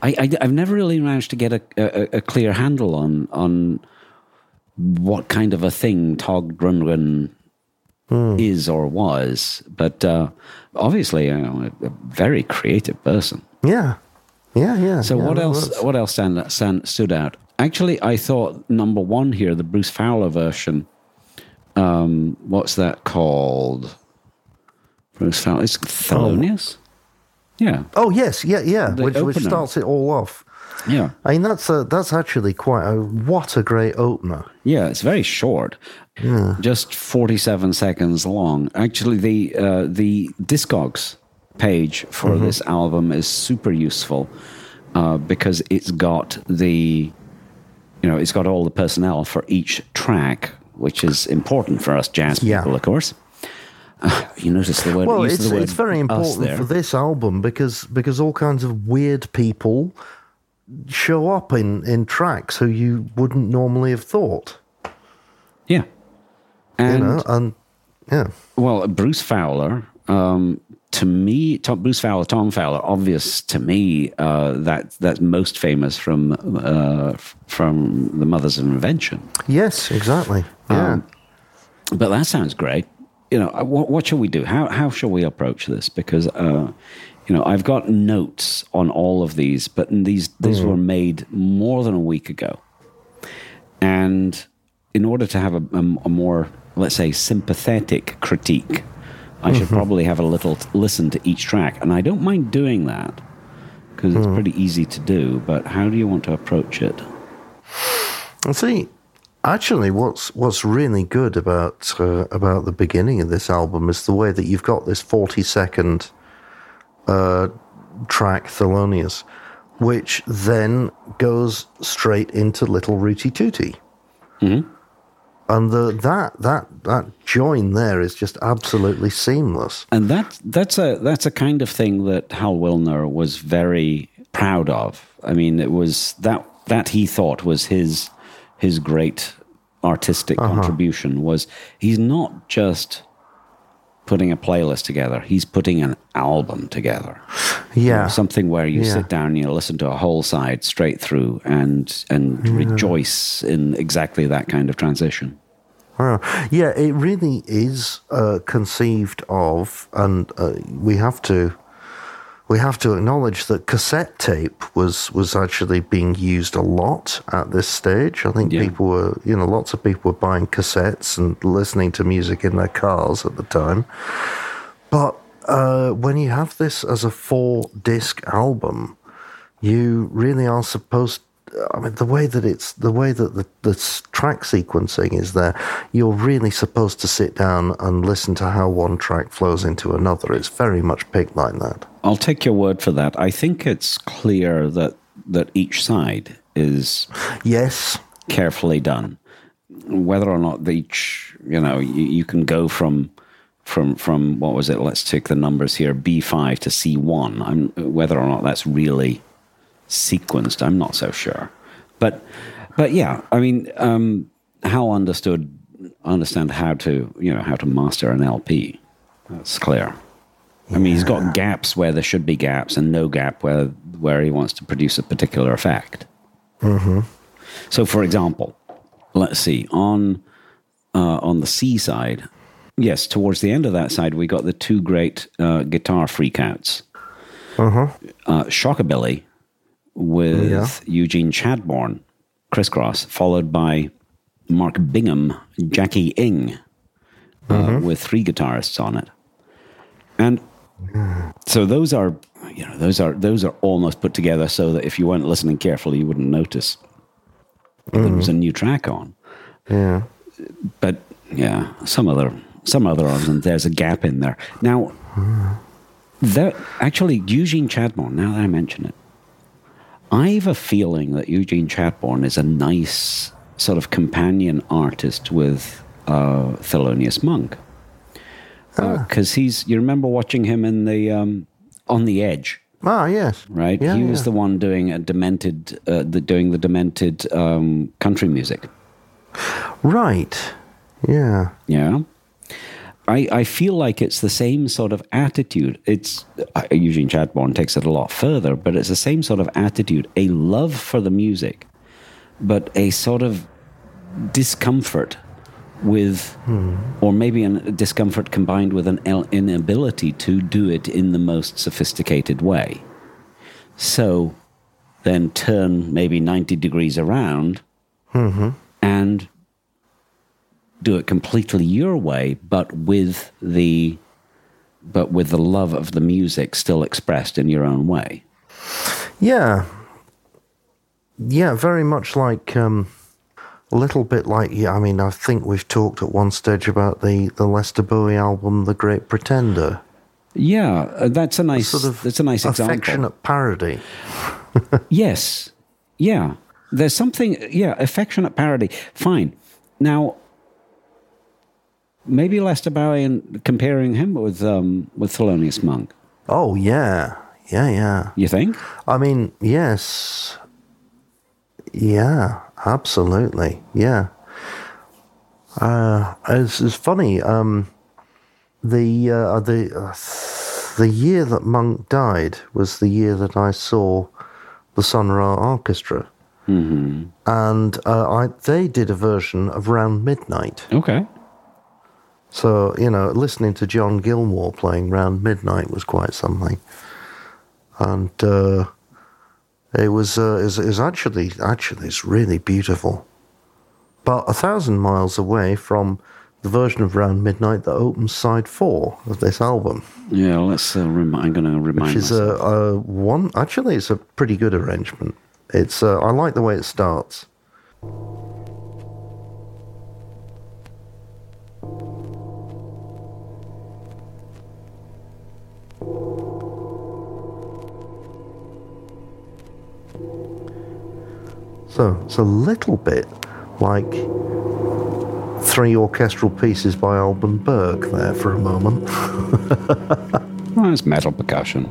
I, I, I've never really managed to get a, a, a clear handle on on what kind of a thing Todd Rundgren is or was, but uh, obviously, you know, a, a very creative person. yeah, yeah, yeah. So yeah, what else? What else stand, stand, stood out? Actually, I thought number one here, the Bruce Fowler version. Um, what's that called? Bruce Fowler. It's Thelonious. Yeah, Oh yes, yeah, yeah. The Which, which starts it all off. yeah, I mean, that's a, that's actually quite a what a great opener. yeah. It's very short, Yeah. just forty-seven seconds long. Actually, the uh, the Discogs page for this album is super useful uh, because it's got the you know, it's got all the personnel for each track, which is important for us jazz Yeah. people, of course. You notice the word. Well, it's word it's very important for this album because because all kinds of weird people show up in in tracks who you wouldn't normally have thought. Yeah, And you know, and yeah, well, Bruce Fowler. Um, to me, Tom, Bruce Fowler, Tom Fowler, obvious to me uh, that that's most famous from uh, from the Mothers of Invention. yes, exactly. Yeah. Um, but that sounds great. You know, uh, what, what shall we do? How how shall we approach this? Because uh, you know, I've got notes on all of these, but these these were made more than a week ago, and in order to have a, a, a more, let's say, sympathetic critique, I should probably have a little t- listen to each track, and I don't mind doing that because it's pretty easy to do. But how do you want to approach it? And see, actually, what's what's really good about uh, about the beginning of this album is the way that you've got this forty second uh, track, Thelonious, which then goes straight into Little Rootie Tootie. And the, that that that join there is just absolutely seamless. And that that's a that's a kind of thing that Hal Willner was very proud of. I mean, it was that that he thought was his his great artistic contribution was he's not just putting a playlist together; he's putting an album together. Yeah, Something where you Yeah. sit down and you listen to a whole side straight through and and rejoice in exactly that kind of transition. Wow. Yeah, it really is uh, conceived of, and uh, we have to we have to acknowledge that cassette tape was was actually being used a lot at this stage. I think Yeah. people were, you know, lots of people were buying cassettes and listening to music in their cars at the time. But uh, when you have this as a four disc album, you really are supposed I mean the way that it's the way that the, the track sequencing is there you're really supposed to sit down and listen to how one track flows into another it's very much picked like that I'll take your word for that. I think it's clear that that each side is yes carefully done. Whether or not each, you know, you, you can go from from from what was it? Let's take the numbers here: B five to C one. I'm whether or not that's really sequenced. I'm not so sure, but but yeah, I mean, um, Hal understood understand how to you know how to master an LP. That's clear. I mean, he's got gaps where there should be gaps, and no gap where where he wants to produce a particular effect. So, for example, let's see on uh, on the C side. Yes, towards the end of that side, we got the two great uh, guitar freakouts. Uh, Shockabilly with Yeah. Eugene Chadbourne, crisscross, followed by Mark Bingham, Jackie-ing, uh, mm-hmm. with three guitarists on it, and so those are you know those are those are almost put together so that if you weren't listening carefully, you wouldn't notice there was mm-hmm. a new track on. yeah But yeah, some other some other ones, and there's a gap in there. Now, mm. there actually Eugene Chadbourne. Now that I mention it, I have a feeling that Eugene Chadbourne is a nice sort of companion artist with uh, Thelonious Monk because he's. You remember watching him in the um, on the Edge ah yes right? Yeah, he was yeah. the one doing a demented, uh, the, doing the demented um, country music. right yeah Yeah, I I feel like it's the same sort of attitude. It's Eugene Chadbourne takes it a lot further, but it's the same sort of attitude, a love for the music, but a sort of discomfort with, hmm. or maybe a discomfort combined with an inability to do it in the most sophisticated way. So then turn maybe 90 degrees around mm-hmm. and do it completely your way, but with the but with the love of the music still expressed in your own way. Yeah. Yeah, very much like um, a little bit like yeah. I mean, I think we've talked at one stage about the the Lester Bowie album, The Great Pretender. Yeah, uh, that's a nice Sort of that's a nice example. affectionate parody. Yes. Yeah. There's something yeah, affectionate parody. Fine. Now maybe Lester Bowie and comparing him with um with Thelonious Monk. Oh yeah, yeah, yeah. You think? I mean, yes, yeah, absolutely, yeah. Uh, it's, it's funny. Um, the uh, the uh, the year that Monk died was the year that I saw the Sun Ra Orchestra, Mm-hmm. and uh, I they did a version of Round Midnight. Okay. So you know, listening to John Gilmore playing Round Midnight was quite something, and uh, it was uh, is is actually actually it's really beautiful. But a thousand miles away from the version of Round Midnight that opens side four of this album, Yeah, let's. Uh, rem- I'm going to remind which is a, a one. Actually, it's a pretty good arrangement. It's uh, I like the way it starts. So it's a little bit like three orchestral pieces by Alban Berg there for a moment. Oh, it's metal percussion.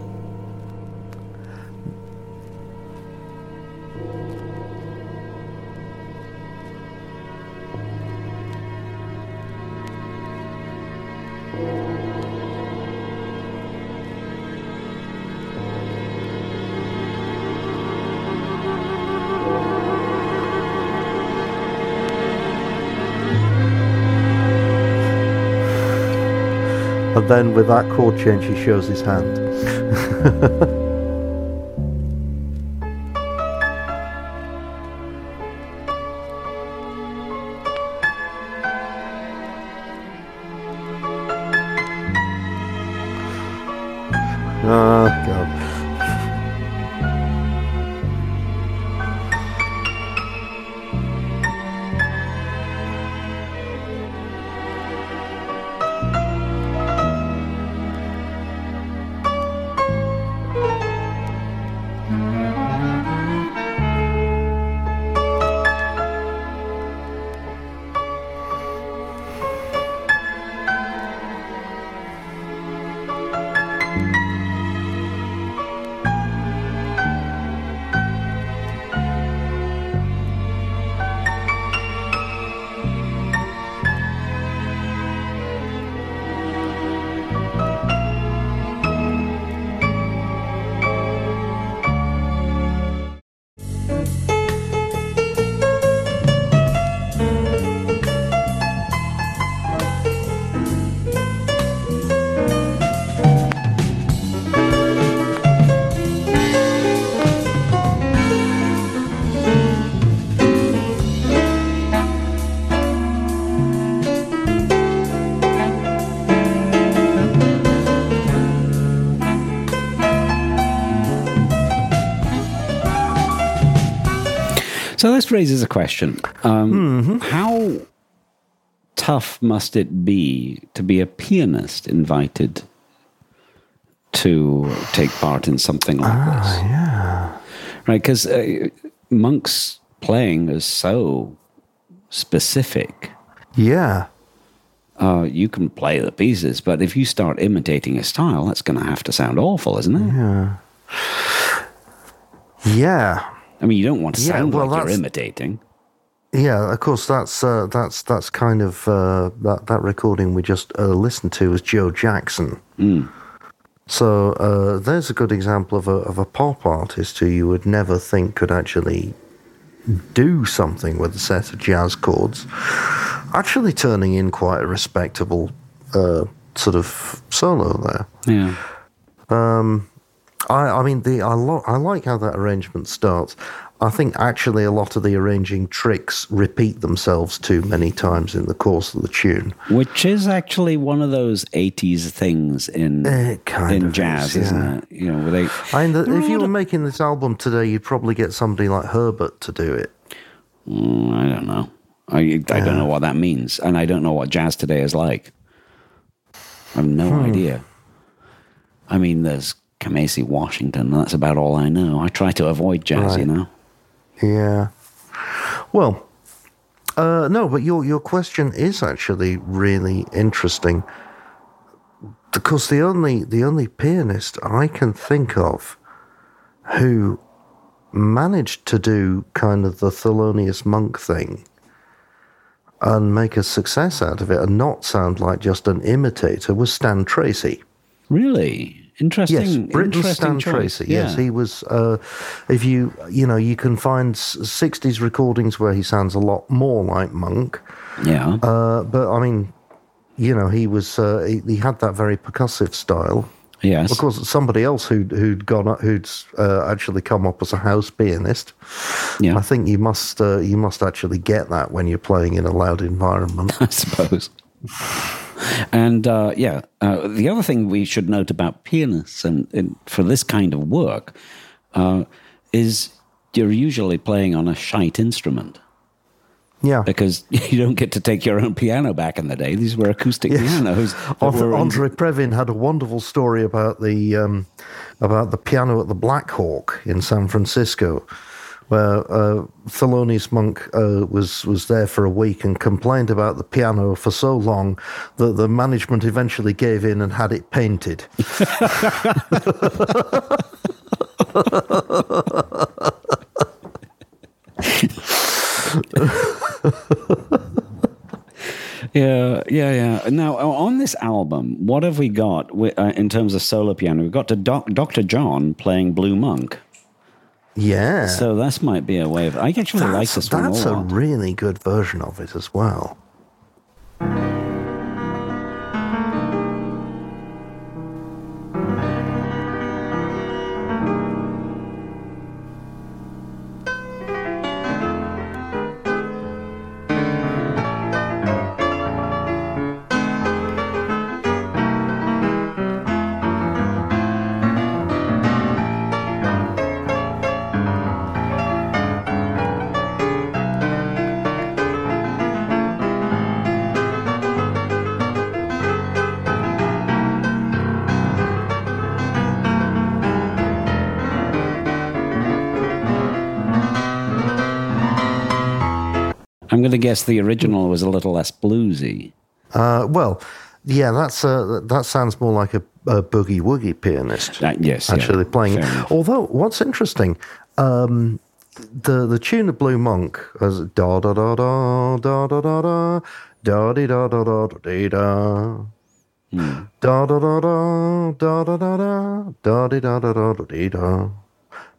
And with that chord change, he shows his hand. question. Um, How tough must it be to be a pianist invited to take part in something like this? Yeah. Right, because uh, Monk's playing is so specific. Yeah. Uh, you can play the pieces, but if you start imitating his style, that's going to have to sound awful, isn't it? Yeah. Yeah. I mean, you don't want to Yeah, sound well, like you're imitating. Yeah, of course. That's uh, that's that's kind of uh, that that recording we just uh, listened to was Joe Jackson. So uh, there's a good example of a of a pop artist who you would never think could actually do something with a set of jazz chords, actually turning in quite a respectable uh, sort of solo there. Yeah. I, I mean, the I, lo- I like how that arrangement starts. I think actually a lot of the arranging tricks repeat themselves too many times in the course of the tune. Which is actually one of those 80s things in in jazz, is, isn't it? You know, where they. I mean, the, if you were of- making this album today, you'd probably get somebody like Herbert to do it. Mm, I don't know. I, I don't know what that means. And I don't know what jazz today is like. I have no Hmm. idea. I mean, there's Kamasi Washington. That's about all I know. I try to avoid jazz, you know? Yeah. Well, uh, no, but your your question is actually really interesting because the only the only pianist I can think of who managed to do kind of the Thelonious Monk thing and make a success out of it and not sound like just an imitator was Stan Tracey. Really? Interesting. Yes, Britain's interesting Stan choice. Tracey. Yes, he was. Uh, if you you know you can find '60s recordings where he sounds a lot more like Monk. Yeah. Uh, but I mean, you know, he was uh, he, he had that very percussive style. yes. Of course, somebody else who'd who'd gone up, who'd uh, actually come up as a house pianist. Yeah. I think you must uh, you must actually get that when you're playing in a loud environment. I suppose. And uh, yeah, uh, the other thing we should note about pianists and, and for this kind of work uh, is you're usually playing on a shite instrument yeah. because you don't get to take your own piano back in the day. These were acoustic pianos. that Andre, in- Andre Previn had a wonderful story about the um, about the piano at the Black Hawk in San Francisco, where uh, Thelonious Monk uh, was was there for a week and complained about the piano for so long that the management eventually gave in and had it painted. Yeah, yeah, yeah. Now, on this album, what have we got uh, in terms of solo piano? We've got to doc- Dr. John playing Blue Monk. Yeah, So this might be a way of. I actually like that's, this one that's a a really good version of it as well. I'm going to guess the original was a little less bluesy. Uh, well, yeah, that's uh, that sounds more like a, a boogie woogie pianist. Uh, yes, yeah, actually playing it. fair enough. Although, what's interesting, um, the the tune of Blue Monk was da da da da da da da da da da da da da da. Da da da da da da da da da di da da da da dee da.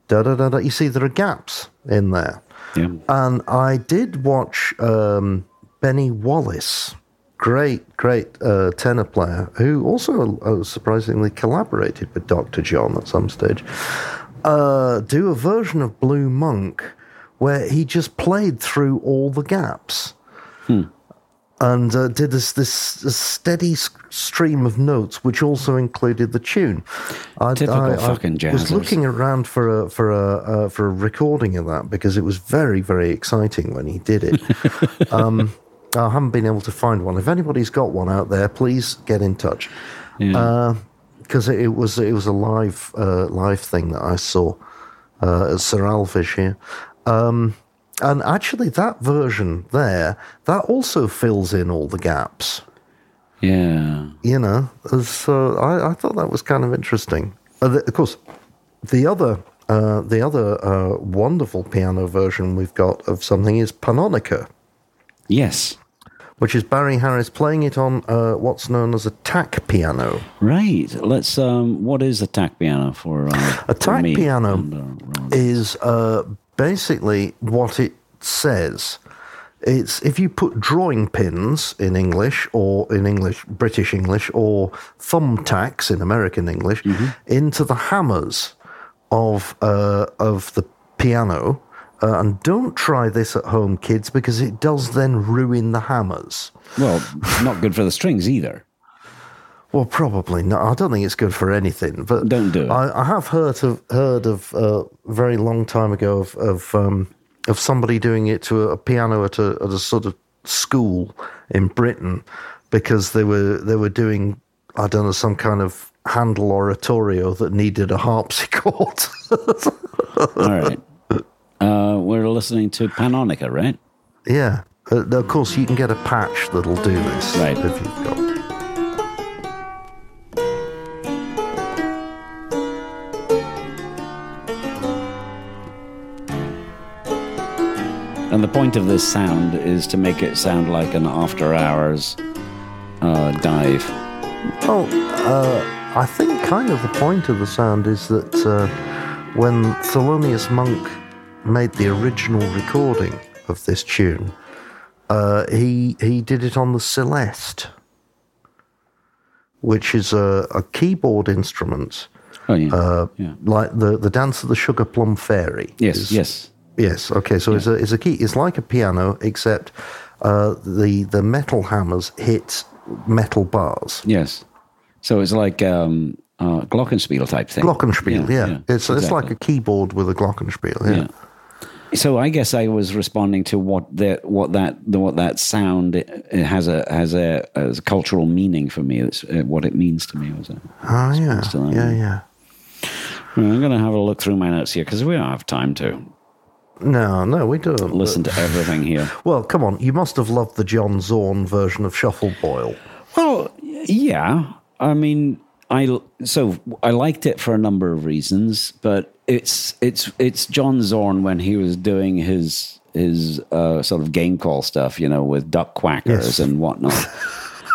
Da da da da. You see, there are gaps in there. Yeah. And I did watch um, Bennie Wallace, great, great uh, tenor player, who also uh, surprisingly collaborated with Dr. John at some stage, uh, do a version of Blue Monk where he just played through all the gaps. And uh, did this this, this steady s- stream of notes, which also included the tune. I, Typical fucking was looking around for a for a uh, for a recording of that because it was very very exciting when he did it. um, I haven't been able to find one. If anybody's got one out there, please get in touch Yeah. because it, it was it was a live uh, live thing that I saw uh, at Sir Alfish here. Um, and actually, that version there that also fills in all the gaps. yeah. You know, so I, I thought that was kind of interesting. Uh, of course, the other uh, the other uh, wonderful piano version we've got of something is Pannonica, Yes. which is Barry Harris playing it on uh, what's known as a tack piano. Right. Let's. Um. What is a tack piano for? Uh, A tack piano and, uh, is uh, basically what it says. It's if you put drawing pins in English or in English, British English, or thumbtacks in American English into the hammers of uh, of the piano. Uh, and don't try this at home, kids, because it does then ruin the hammers. Well, not good for the strings either. Well, probably not. I don't think it's good for anything. But Don't do it. I, I have heard of heard of uh, very long time ago of of, um, of somebody doing it to a, piano at a, at a sort of school in Britain because they were they were doing I don't know some kind of Handel oratorio that needed a harpsichord. All right. Uh, we're listening to Pannonica, right? yeah. Uh, of course, you can get a patch that'll do this. Right. If you've got. And the point of this sound is to make it sound like an after hours uh, dive. Well, uh, I think kind of the point of the sound is that uh, when Thelonious Monk made the original recording of this tune, uh, he he did it on the Celeste, which is a, a keyboard instrument, Oh, yeah. uh, yeah. like the the Dance of the Sugar Plum Fairy. Yes, yes. Yes. Okay. So it's a it's a key. It's like a piano, except uh, the the metal hammers hit metal bars. Yes. So it's like um, uh, Glockenspiel type thing. Glockenspiel. Yeah. It's it's like a keyboard with a Glockenspiel. Yeah. Yeah. So I guess I was responding to what that what that the, what that sound it, it has a has a, as a cultural meaning for me. It's uh, what it means to me. Was it? Oh yeah. Yeah. yeah. Yeah. I'm going to have a look through my notes here because we don't have time to No, no, we don't. listen to everything here. Well, come on. You must have loved the John Zorn version of Shuffle Boil. Well, yeah. I mean, I so I liked it for a number of reasons, but it's it's it's John Zorn when he was doing his his uh, sort of game call stuff, you know, with duck quackers Yes. and whatnot.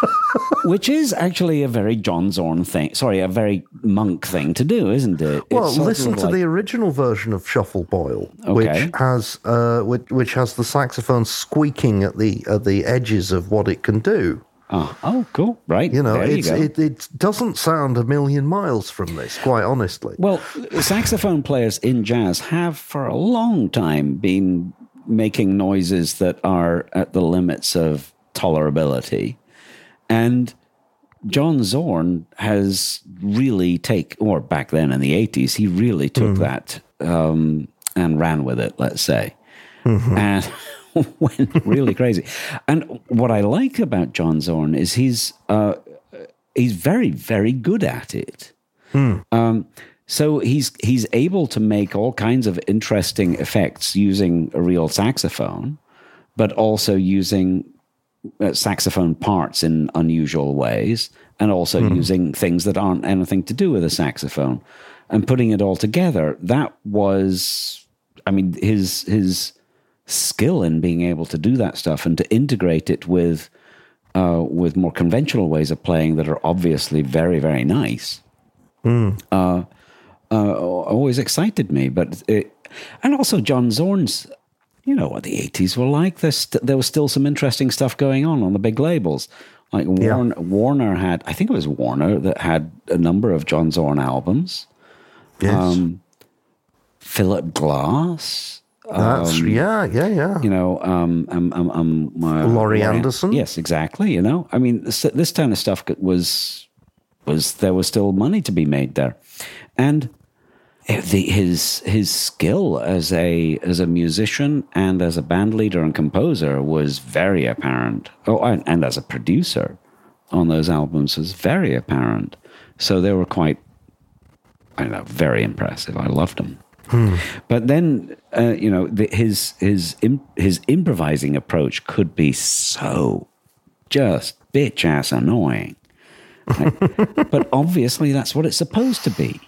Which is actually a very John Zorn thing. Sorry, a very monk thing to do, isn't it? It's Well, listen to like- the original version of Shuffle Boil, Okay. which has uh, which, which has the saxophone squeaking at the at the edges of what it can do. Oh, oh, cool! Right, You know, you it it doesn't sound a million miles from this, quite honestly. Well, saxophone players in jazz have for a long time been making noises that are at the limits of tolerability. And John Zorn has really take, or back then in the 80s, he really took that um, and ran with it, let's say. And went really crazy. And what I like about John Zorn is he's uh, he's very, very good at it. Um, so he's he's able to make all kinds of interesting effects using a real saxophone, but also using saxophone parts in unusual ways, and also using things that aren't anything to do with a saxophone, and putting it all together. That was, I mean, his his skill in being able to do that stuff and to integrate it with uh, with more conventional ways of playing that are obviously very very nice uh, uh, always excited me. But it, and also John Zorn's, you know what the eighties were like. St- there was still some interesting stuff going on on the big labels. Like Yeah. Warner, Warner had, I think it was Warner that had a number of John Zorn albums. yes, Um, Philip Glass, that's yeah, yeah, yeah. you know, um, um, um, um, uh, Laurie Anderson? Yes, exactly. You know, I mean, this, this kind of stuff was was there was still money to be made there, and Eh, the, his his skill as a as a musician and as a band leader and composer was very apparent. Oh, and, and as a producer on those albums was very apparent. So they were quite, I don't know, very impressive. I loved them. Hmm. But then, uh, you know, the, his his im- his improvising approach could be so just bitch ass annoying. Like, but obviously, that's what it's supposed to be.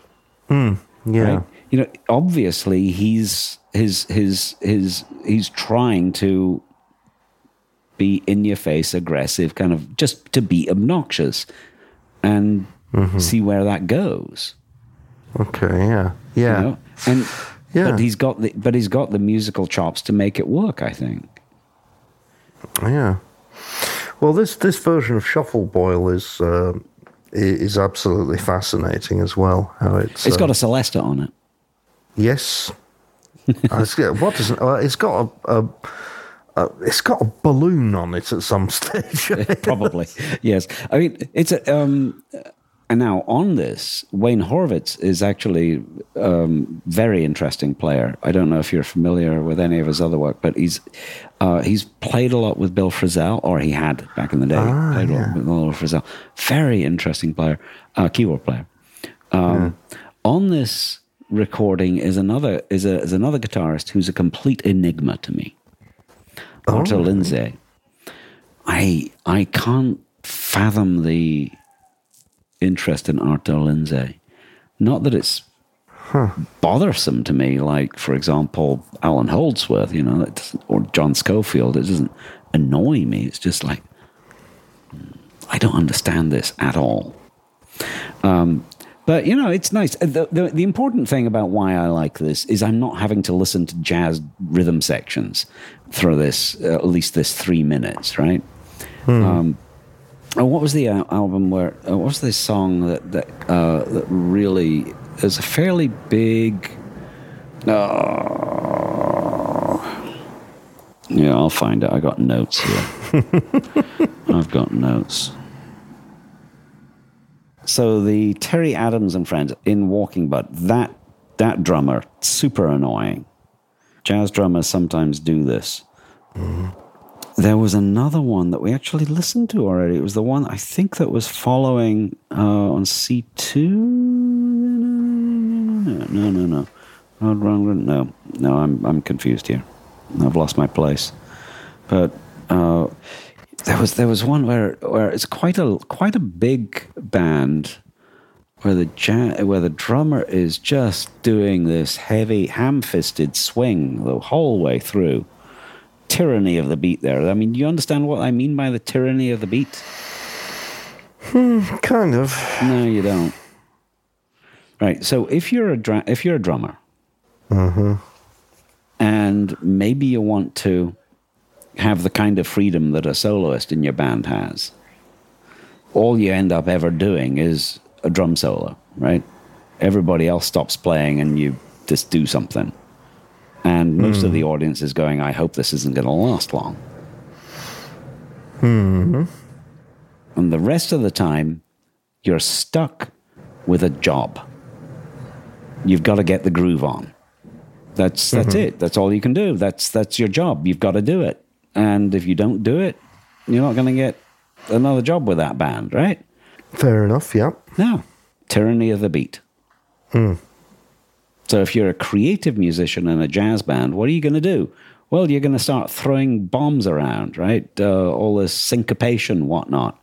Hmm. Yeah. Right? You know, obviously, he's his his his he's trying to be in your face, aggressive, kind of just to be obnoxious, and see where that goes. Okay, yeah, yeah. You know? And Yeah. but he's got the but he's got the musical chops to make it work. I think. Yeah. Well, this this version of Shuffle Boil is uh, i- is absolutely fascinating as well. How it's It's uh, got a Celesta on it. yes. Uh, it's got- what does it? Uh, it's got a, a, a it's got a balloon on it at some stage. Probably yes. I mean, it's a. Um, and now on this, Wayne Horvitz is actually um, very interesting player. I don't know if you're familiar with any of his other work, but he's uh, he's played a lot with Bill Frisell, or he had back in the day. played a lot with Bill Frisell. Very interesting player, uh, keyboard player. Um, On this recording is another is a is another guitarist who's a complete enigma to me. Arto Lindsay. I I can't fathom the interest in Arto Lindsay. Not that it's bothersome to me. Like, for example, Allan Holdsworth, you know, or John Scofield. It doesn't annoy me. It's just like, I don't understand this at all. Um, but you know, it's nice. The, the, the important thing about why I like this is I'm not having to listen to jazz rhythm sections for this uh, at least this three minutes, right? Hmm. Um, oh, what was the uh, album where? Uh, what was the song that that uh, that really is a fairly big? Oh, yeah, I'll find it. I got notes here. I've got notes. So the Terry Adams and friends in Walking Bud, that that drummer, super annoying. Jazz drummers sometimes do this. There was another one that we actually listened to already. It was the one I think that was following uh, on C two. No, no, no, no. Oh, wrong. No, no. I'm I'm confused here. I've lost my place. But uh, there was there was one where where it's quite a quite a big band where the ja- where the drummer is just doing this heavy ham-fisted swing the whole way through. Tyranny of the beat there. I mean, do you understand what I mean by the tyranny of the beat? Hmm, Kind of. No, you don't. Right. So if you're a dra- if you're a drummer, and maybe you want to have the kind of freedom that a soloist in your band has, all you end up ever doing is a drum solo, right? Everybody else stops playing and you just do something. And most of hmm. the audience is going, I hope this isn't going to last long. Hmm. And the rest of the time, you're stuck with a job. You've got to get the groove on. That's that's hmm. it. That's all you can do. That's that's your job. You've got to do it. And if you don't do it, you're not going to get another job with that band, right? Fair enough. Yeah. No. Tyranny of the beat. So if you're a creative musician in a jazz band, what are you going to do? Well, you're going to start throwing bombs around, right? Uh, all this syncopation, whatnot.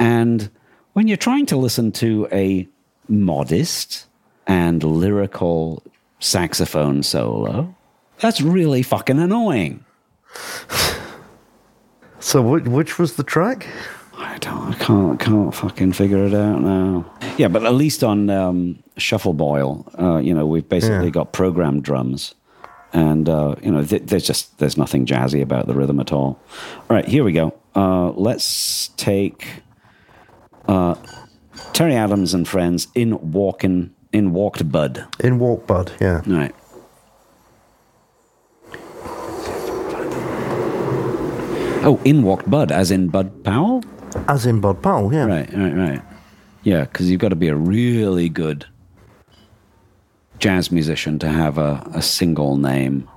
And when you're trying to listen to a modest and lyrical saxophone solo, that's really fucking annoying. So which, which was the track? I don't, I can't, can't fucking figure it out now. Yeah, but at least on um, Shuffle Boil, uh, you know, we've basically Yeah. got programmed drums, and uh, you know, th- there's just there's nothing jazzy about the rhythm at all. All right, here we go. Uh, let's take uh, Terry Adams and friends in walking in walked bud. In Walk Bud. Yeah. All right. Oh, in walked Bud, as in Bud Powell. As in Bud Powell. Yeah. Right, right, right. Yeah, because you've got to be a really good jazz musician to have a, a single name.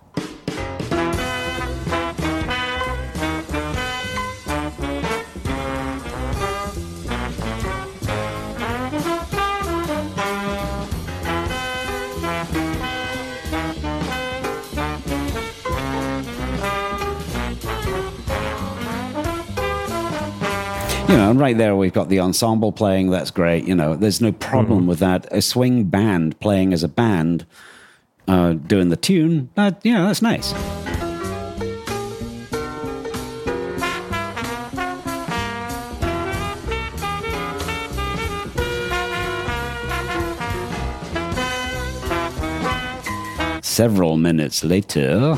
You know, and right there we've got the ensemble playing. That's great. You know, there's no problem with that. A swing band playing as a band, uh, doing the tune. That yeah, that's nice. Several minutes later.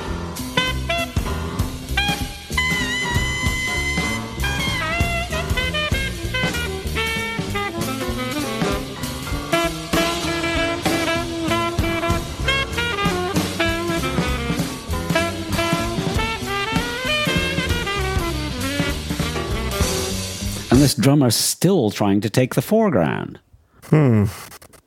Drummer's still trying to take the foreground. Hmm.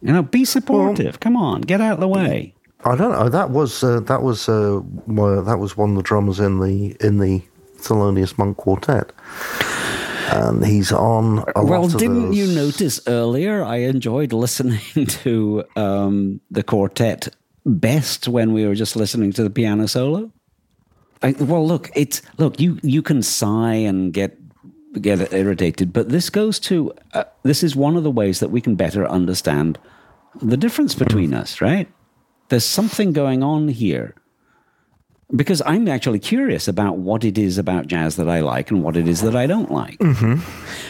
You know, be supportive. Come on, get out of the way. I don't know. That was uh, that was uh, well, that was one of the drummers in the in the Thelonious Monk Quartet, and he's on a Well, lot of didn't those. you notice earlier? I enjoyed listening to um, the quartet best when we were just listening to the piano solo. I, well, look, it's look you you can sigh and get get irritated, but this goes to uh, this is one of the ways that we can better understand the difference between us, right? There's something going on here. Because I'm actually curious about what it is about jazz that I like and what it is that I don't like.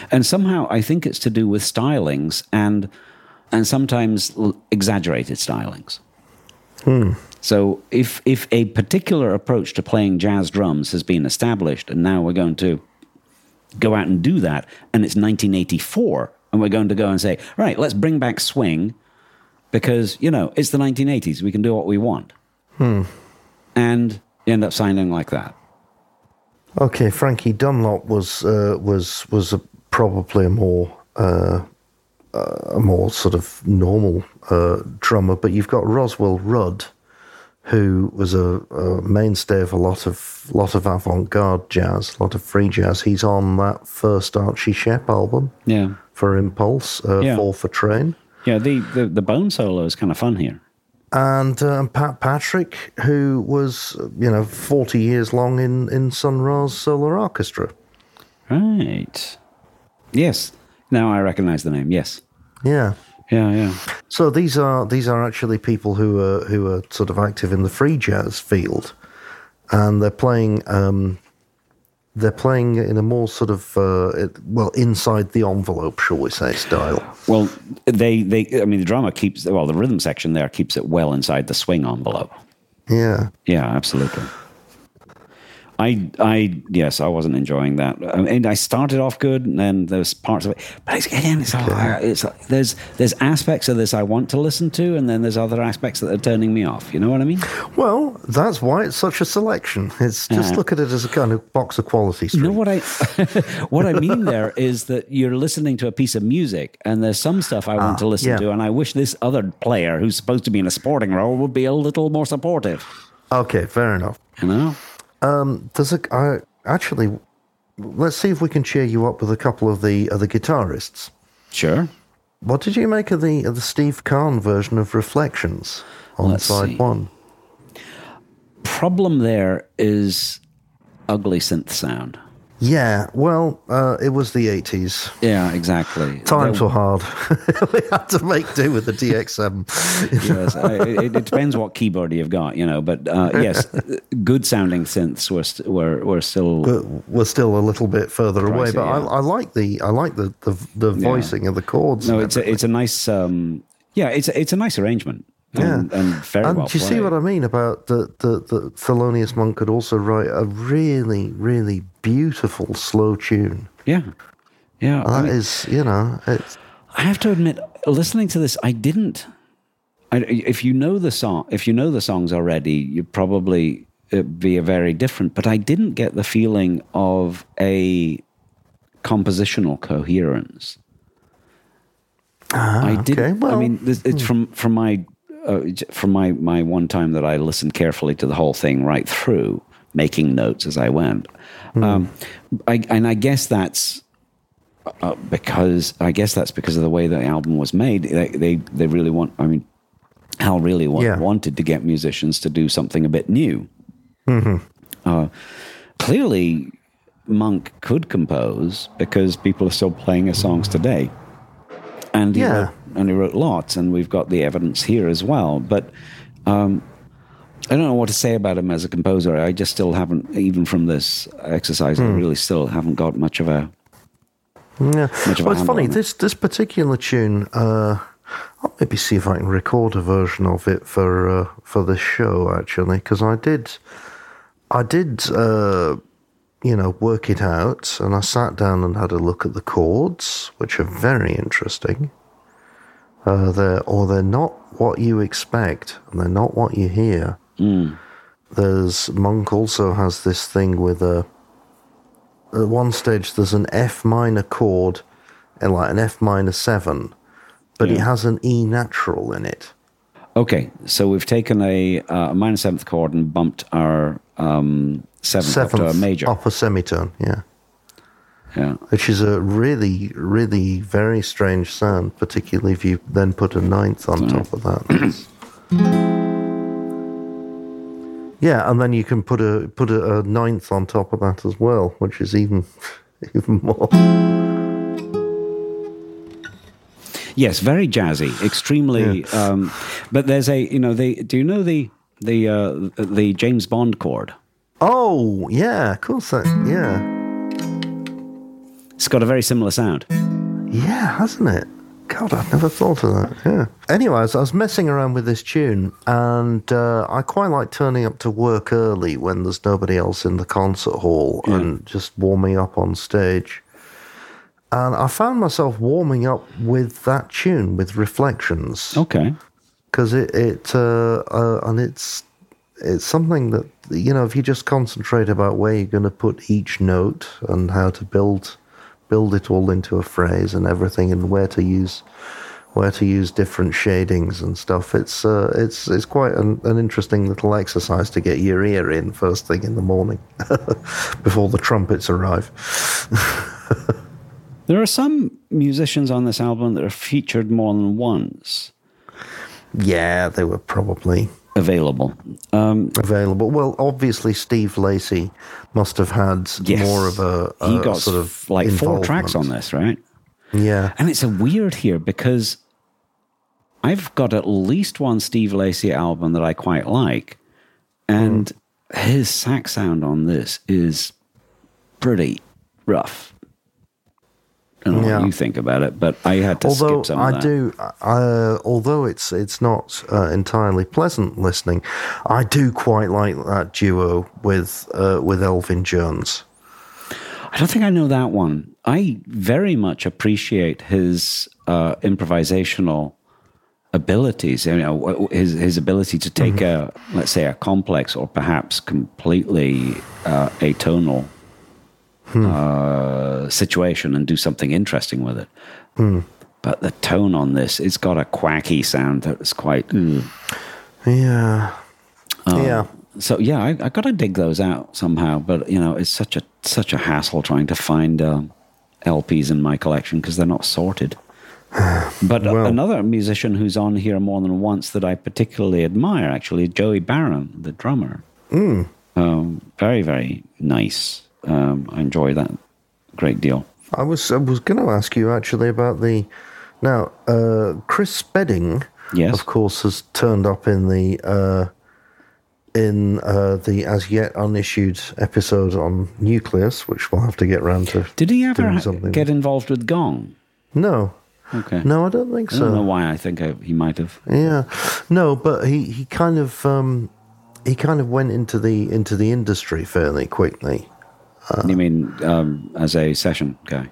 And somehow I think it's to do with stylings and and sometimes l- exaggerated stylings. So if if a particular approach to playing jazz drums has been established and now we're going to go out and do that and it's 1984 and we're going to go and say, "Right, let's bring back swing because, you know, it's the 1980s. We can do what we want." And you end up sounding like that. Okay, Frankie Dunlop was uh, was was a, probably a more uh, uh, a more sort of normal uh, drummer, but you've got Roswell Rudd, who was a, a mainstay of a lot of lot of avant garde jazz, a lot of free jazz. He's on that first Archie Shepp album Yeah. for Impulse, uh, Yeah. Four for Trane. Yeah, the, the, the bone solo is kind of fun here. and um, Pat Patrick, who was you know forty years long in in Sun Ra's Solar Arkestra. Right. Yes. Now I recognize the name. Yes. Yeah. Yeah, yeah. So these are these are actually people who are who are sort of active in the free jazz field, and they're playing um, they're playing in a more sort of uh, it, well inside the envelope, shall we say, style. Well, they, they, I mean, the drama keeps, well, the rhythm section there keeps it well inside the swing envelope. Yeah. Yeah, absolutely. I, I, yes, I wasn't enjoying that. I mean, I started off good, and then there's parts of it, but it's, again, it's, it's there's there's aspects of this I want to listen to, and then there's other aspects that are turning me off. You know what I mean? Well, that's why it's such a selection. It's just Uh, look at it as a kind of box of quality You know what I what I mean there is that you're listening to a piece of music and there's some stuff I want to listen yeah. to and I wish this other player who's supposed to be in a sporting role would be a little more supportive. Okay, fair enough. You know? Um, there's a I, actually. Let's see if we can cheer you up with a couple of the other guitarists. Sure. What did you make of the of the Steve Khan version of Reflections on Let's side see. one? Problem there is ugly synth sound. Yeah, well, uh, it was the eighties. Yeah, exactly. Times were hard. we had to make do with the DX7. yes, I, it, it depends what keyboard you've got, you know. But uh, yes, good sounding synths were st- were were still but we're still a little bit further away. But yeah. I, I like the I like the the, the voicing of the chords. no. It's a, it's a nice um, yeah. It's a, it's a nice arrangement. And, Yeah. and very and well do you see what I mean about the, the, the Thelonious Monk could also write a really, really beautiful slow tune. Yeah, yeah. I That mean- is, you know, it's I have to admit, listening to this, I didn't. I, if you know the song, if you know the songs already, you'd probably uh, be a very different. But I didn't get the feeling of a compositional coherence. I did. okay, I mean, this, it's from from my uh, from my my one time that I listened carefully to the whole thing right through, making notes as I went. Um, I, and I guess that's uh, because I guess that's because of the way the album was made. They they, they really want. I mean, Hal really Yeah. wanted to get musicians to do something a bit new. Uh, clearly, Monk could compose because people are still playing his songs today, and Yeah. wrote, and he wrote lots, and we've got the evidence here as well. But um, I don't know what to say about him as a composer. I just still haven't, even from this exercise, I really still haven't got much of a Yeah. Much of a well, it's funny. This this particular tune, uh, I'll maybe see if I can record a version of it for uh, for this show actually, because I did, I did, uh, you know, work it out, and I sat down and had a look at the chords, which are very interesting. Uh, they're or they're not what you expect, and they're not what you hear. There's Monk also has this thing with a at one stage there's an F minor chord and like an F minor seven, but it has an E natural in it. Okay, so we've taken a, uh, a minor seventh chord and bumped our um, seventh, up to a Seventh major. upper semitone, yeah. Yeah, Which is a really, really very strange sound, particularly if you then put a ninth on top of that. yeah, and then you can put a put a, a ninth on top of that as well, which is even even more. Yes, very jazzy, extremely. Um, but there's a you know the do you know the the uh, the James Bond chord? Oh, yeah, of course. That, yeah. It's got a very similar sound. Yeah, hasn't it? God, I've never thought of that. Yeah. Anyways, I was messing around with this tune, and uh, I quite like turning up to work early when there's nobody else in the concert hall and just warming up on stage. And I found myself warming up with that tune, with Reflections, Okay. because it, it uh, uh, and it's it's something that you know if you just concentrate about where you're going to put each note and how to build build it all into a phrase and everything and where to use where to use different shadings and stuff. It's uh, it's it's quite an, an interesting little exercise to get your ear in first thing in the morning before the trumpets arrive. There are some musicians on this album that are featured more than once. Yeah they were probably available. Um, available well obviously Steve Lacy must have had yes. more of a, a he got sort of like four tracks on this, right? yeah And it's a weird here because I've got at least one Steve Lacy album that I quite like, and his sax sound on this is pretty rough. Don't know Yeah. what you think about it, but I had to although skip some of I that. do, uh, although it's it's not uh, entirely pleasant listening, I do quite like that duo with uh, with Elvin Jones. I don't think I know that one. I very much appreciate his uh, improvisational abilities. You know, his his ability to take a let's say a complex or perhaps completely uh, atonal uh, situation and do something interesting with it. But the tone on this, it's got a quacky sound that's quite. ugh. Yeah, yeah, So yeah, I, I got to dig those out somehow. But you know, it's such a such a hassle trying to find um, LPs in my collection because they're not sorted. But Well- another musician who's on here more than once that I particularly admire, actually, Joey Baron, the drummer. Um, very very nice. Um, I enjoy that great deal. I was I was going to ask you actually about the now uh, Chris Spedding, Yes. of course, has turned up in the uh, in uh, the as yet unissued episode on Nucleus, which we'll have to get round to. Did he ever get involved with Gong? No, Okay. no, I don't think I so. I don't know why. I think I, he might have. Yeah, no, but he, he kind of um, he kind of went into the into the industry fairly quickly. You mean um, as a session guy?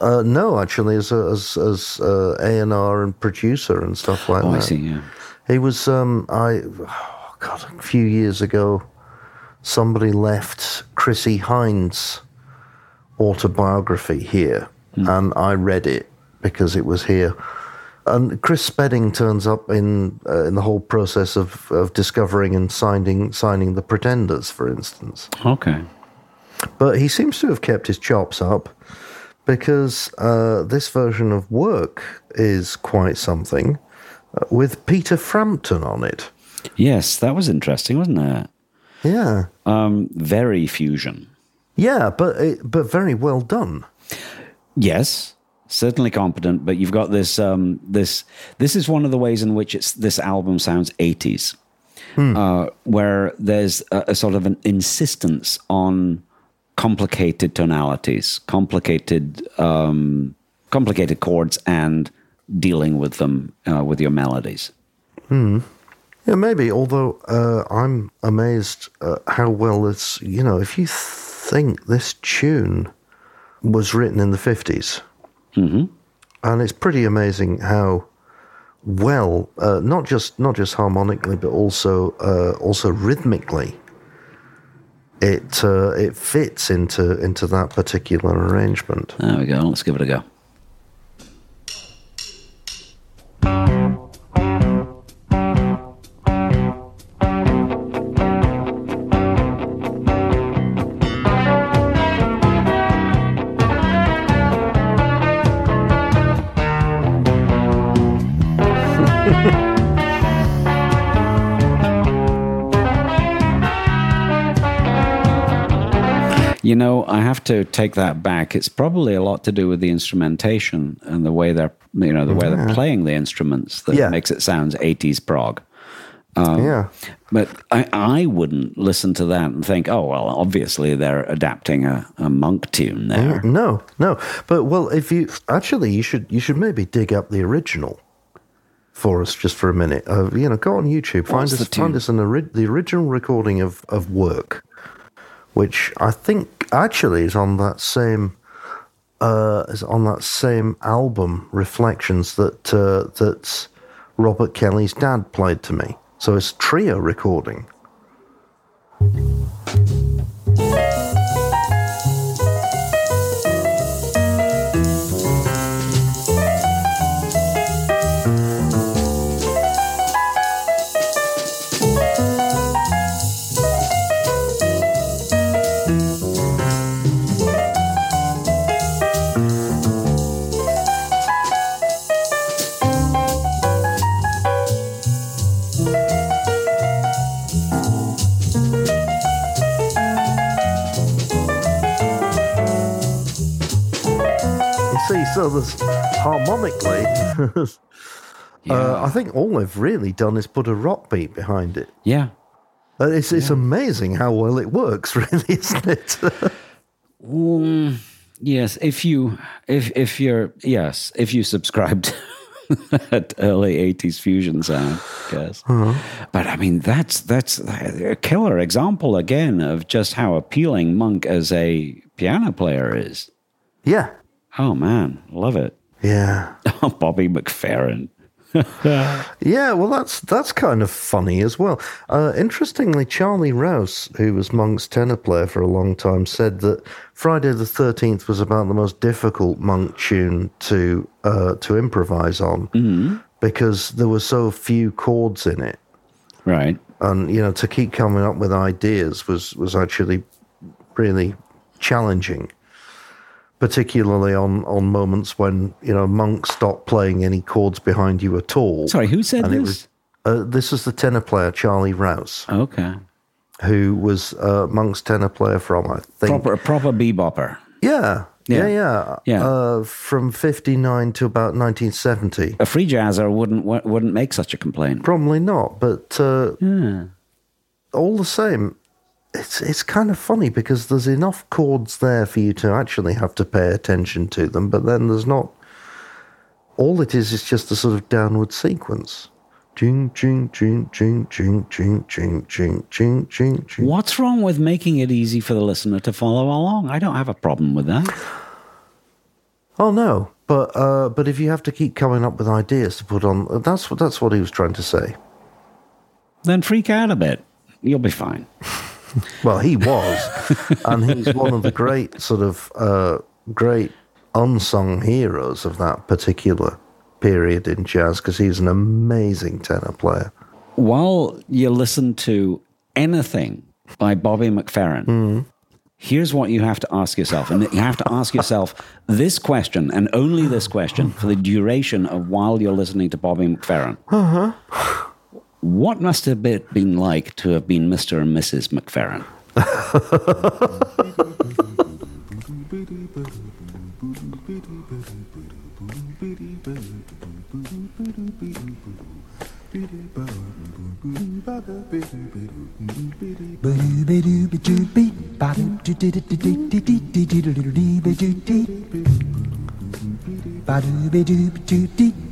Uh, no, actually, as a, as as uh, A and R and producer and stuff like Oh, that. I see. Yeah. He was um, I oh God a few years ago. Somebody left Chrissie Hynde's autobiography here, and I read it because it was here. And Chris Spedding turns up in uh, in the whole process of, of discovering and signing signing the Pretenders, for instance. Okay. But he seems to have kept his chops up because uh, this version of Work is quite something uh, with Peter Frampton on it. Yes, that was interesting, wasn't it? Yeah. Um, very fusion. Yeah, but it, but very well done. Yes, certainly competent. But you've got this. Um, this. This is one of the ways in which it's this album sounds eighties, uh, where there's a, a sort of an insistence on complicated tonalities, complicated, um, complicated chords, and dealing with them uh, with your melodies. Yeah, maybe. Although uh, I'm amazed uh, how well it's. You know, if you think this tune was written in the 50s, and it's pretty amazing how well, uh, not just not just harmonically, but also uh, also rhythmically, it uh, it fits into into that particular arrangement. There we go. Let's give it a go. Have to take that back. It's probably a lot to do with the instrumentation and the way they're, you know, the way they're playing the instruments that Yeah. makes it sound 80s prog. yeah. But I, I wouldn't listen to that and think, oh, well, obviously they're adapting a, a monk tune there. No, no. But well, if you actually, you should you should maybe dig up the original for us just for a minute. Uh, you know, go on YouTube, find What's us find us an ori- the original recording of of work, which I think actually is on that same uh, is on that same album, Reflections that uh, that Robert Kelly's dad played to me. So it's trio recording. So there's harmonically. Uh, I think all they've really done is put a rock beat behind it. Yeah. Uh, It's, it's amazing how well it works, really, isn't it? Mm, yes, if you if if you're yes, if you subscribe to that early '80s fusion sound, I guess. But I mean, that's that's a killer example again of just how appealing Monk as a piano player is. yeah. Oh man, love it. Yeah. Bobby McFerrin. Yeah, well, that's that's kind of funny as well. Uh, interestingly, Charlie Rouse, who was Monk's tenor player for a long time, said that Friday the Thirteenth was about the most difficult Monk tune to uh, to improvise on because there were so few chords in it, Right. and you know to keep coming up with ideas was was actually really challenging. Particularly on, on moments when you know Monk stopped playing any chords behind you at all. Sorry, who said And it this? was uh, this is the tenor player Charlie Rouse, okay. who was uh, Monk's tenor player from I think Proper proper bebopper. yeah Yeah. yeah yeah Yeah. Uh, from fifty nine to about nineteen seventy. A free jazzer wouldn't wouldn't make such a complaint. Probably not, but uh, Yeah. all the same, it's it's kind of funny because there's enough chords there for you to actually have to pay attention to them, but then there's not. All it is is just a sort of downward sequence. Jing, jing, jing, jing, jing, jing, jing, jing, jing, jing. What's wrong with making it easy for the listener to follow along? I don't have a problem with that. Oh no, but uh, but if you have to keep coming up with ideas to put on, that's what that's what he was trying to say. Then freak out a bit. You'll be fine. Well, he was, and he's one of the great sort of uh, great unsung heroes of that particular period in jazz because he's an amazing tenor player. While you listen to anything by Bobby McFerrin, here's what you have to ask yourself. And you have to ask yourself this question and only this question for the duration of while you're listening to Bobby McFerrin. Uh-huh. What must have been like to have been Mr. and Mrs. McFerrin?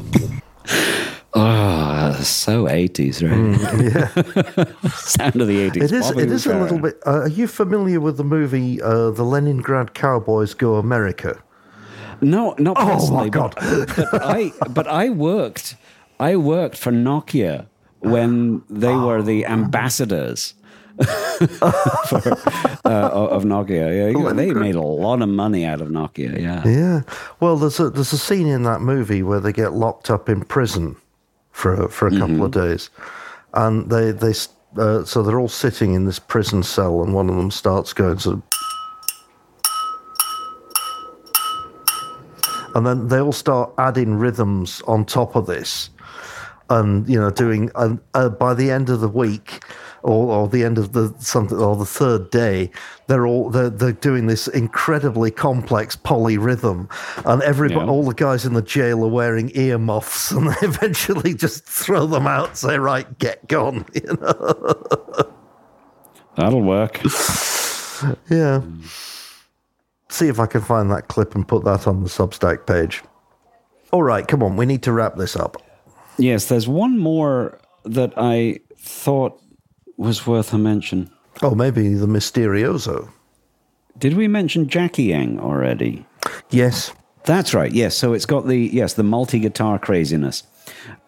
so 80s, right? Yeah, Sound of the 80s. It is. Bobby It is a little bit. Uh, are you familiar with the movie uh, "The Leningrad Cowboys Go America"? No, not Oh, my. God. But, but I but I worked I worked for Nokia when they were the ambassadors for, uh, of Nokia. Yeah, they made a lot of money out of Nokia. Yeah. Yeah. Well, there's a there's a scene in that movie where they get locked up in prison for for a couple of days, and they they uh, so they're all sitting in this prison cell, and one of them starts going sort of. And then they all start adding rhythms on top of this, and you know, doing. And uh, by the end of the week, or, or the end of the something, or the third day, they're all they're, they're doing this incredibly complex polyrhythm, and everybody, Yeah. all the guys in the jail are wearing earmuffs, and they eventually just throw them out, say, "Right, get gone," you know. That'll work. Yeah. See if I can find that clip and put that on the Substack page. All right, come on, we need to wrap this up. Yes, there's one more that I thought was worth a mention. Oh, maybe the Mysterioso. Did we mention Jackie-ing already? Yes. That's right. Yes. So it's got the yes the multi guitar craziness,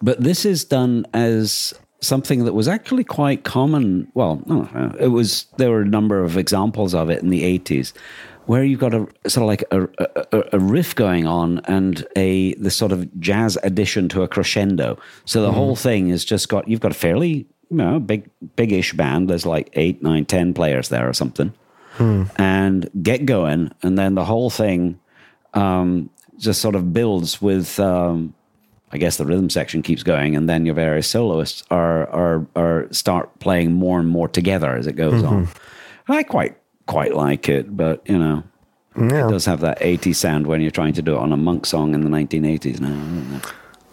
but this is done as something that was actually quite common. Well, no, uh, it was. There were a number of examples of it in the eighties, where you've got a sort of like a, a, a riff going on and a this sort of jazz addition to a crescendo. So the whole thing is just got you've got a fairly you know big big-ish band. There's like eight, nine, ten players there or something, and get going, and then the whole thing um, just sort of builds with. Um, I guess the rhythm section keeps going, and then your various soloists are are are start playing more and more together as it goes on. I quite quite like it, but you know, Yeah. it does have that 80s sound when you're trying to do it on a monk song in the 1980s. Now.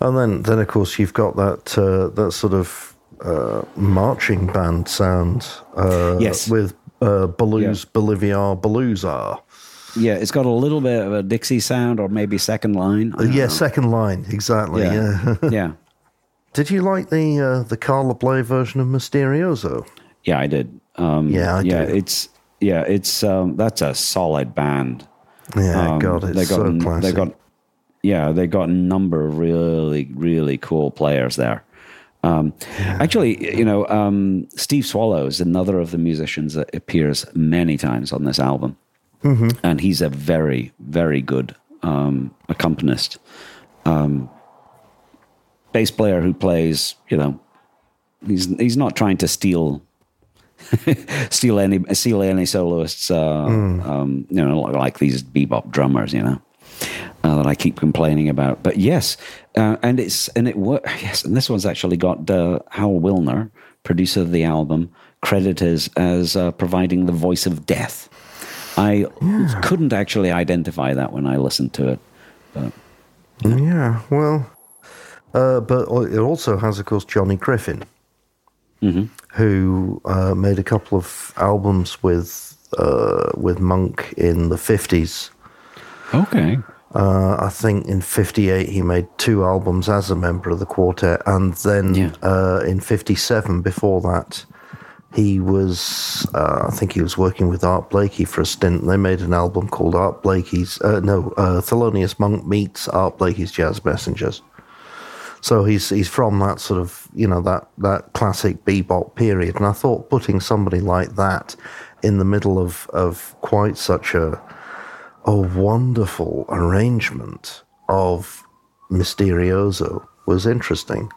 And then, then of course, you've got that uh, that sort of uh, marching band sound. Uh, Yes. With uh, Blues, Bolivar, Bluesar. yeah, it's got a little bit of a Dixie sound, or maybe second line. Don't Yeah, know. second line, exactly. Yeah. yeah, Did you like the uh, the Carla Bley version of Mysterioso? yeah, I did. Um, Yeah, I yeah, do. it's yeah, it's um, that's a solid band. Yeah, Um, God, it's they got, so They got, yeah, they got a number of really, really cool players there. Um, Actually, you know, um, Steve Swallow is another of the musicians that appears many times on this album, Mm-hmm. and he's a very, very good um, accompanist, um, bass player who plays. You know, he's he's not trying to steal steal any steal any soloists. Uh, um, you know, like these bebop drummers. You know. Uh, that I keep complaining about, but yes, uh, and it's and it works. Yes, and this one's actually got uh, Hal Willner, producer of the album, credited as uh, providing the voice of death. I couldn't actually identify that when I listened to it. But Yeah, well, uh, but it also has, of course, Johnny Griffin, who uh, made a couple of albums with uh, with Monk in the fifties. Okay, Uh, I think in '58 he made two albums as a member of the quartet, and then Yeah. uh, in '57, before that, he was uh, I think he was working with Art Blakey for a stint. They made an album called Art Blakey's uh, no uh, Thelonious Monk meets Art Blakey's Jazz Messengers. So he's he's from that sort of you know that that classic bebop period, and I thought putting somebody like that in the middle of of quite such a a wonderful arrangement of Mysterioso was interesting.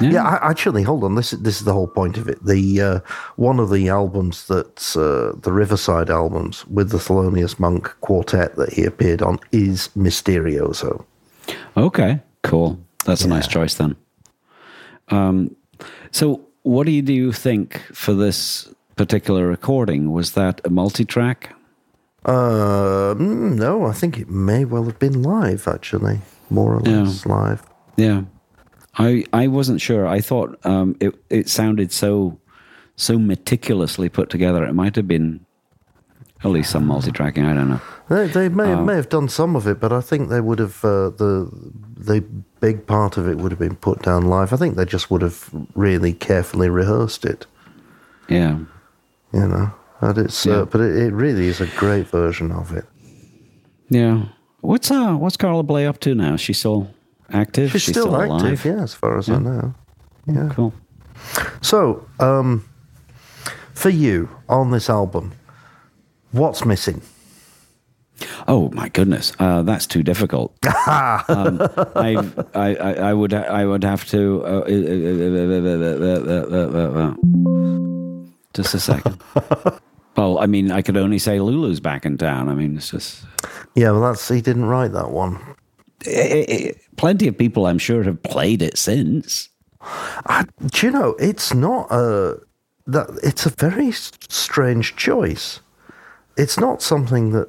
Yeah, I, actually, hold on. This is this is the whole point of it. The uh, one of the albums that uh, the Riverside albums with the Thelonious Monk quartet that he appeared on is Mysterioso. okay, cool. That's a nice choice then. Um, so, what do you, do you think for this particular recording? Was that a multi-track? Uh, mm, no, I think it may well have been live. Actually, more or less live. Yeah, I I wasn't sure. I thought um, it it sounded so so meticulously put together. It might have been at least some multi-tracking. I don't know. They, they may may have done some of it, but I think they would have uh, the the big part of it would have been put down live. I think they just would have really carefully rehearsed it. Yeah, You know, and it's Yeah. uh, but it, it really is a great version of it. yeah. What's uh what's Carla Bley up to now? She's still active. She's, still, active, alive? yeah, as far as I know. Yeah. Cool. So, um, for you on this album, what's missing? Oh my goodness, uh, that's too difficult. um, I, I, I would, I would have to. Uh, just a second. Well, I mean, I could only say Lulu's back in town. I mean, it's just. Yeah, well, that's he didn't write that one. It, it, plenty of people, I'm sure, have played it since. I, do you know? It's not a that. It's a very strange choice. It's not something that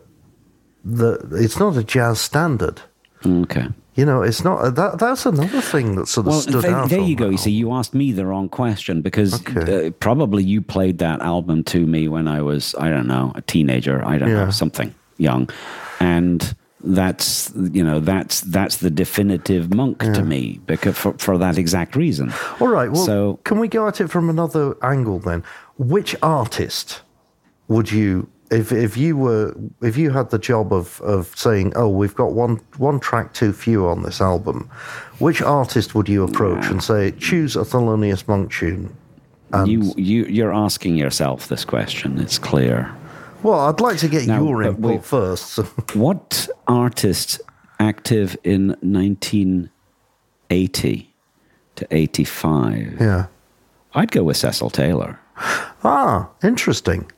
that it's not a jazz standard. Okay. You know, it's not that. That's another thing that sort of well, stood there, out. There you go. You see, you asked me the wrong question because okay. uh, probably you played that album to me when I was, I don't know, a teenager. I don't yeah. know, something young, and that's you know that's that's the definitive monk yeah. to me because for, for that exact reason. All right. Well, so can we go at it from another angle then? Which artist would you if if you were if you had the job of of saying, oh, we've got one one track too few on this album, which artist would you approach and say, choose a Thelonious Monk tune? And you you you're asking yourself this question. It's clear. Well, I'd like to get now, your input wait, first. So. What artist active in 1980 to 85? Yeah. I'd go with Cecil Taylor. Ah, interesting.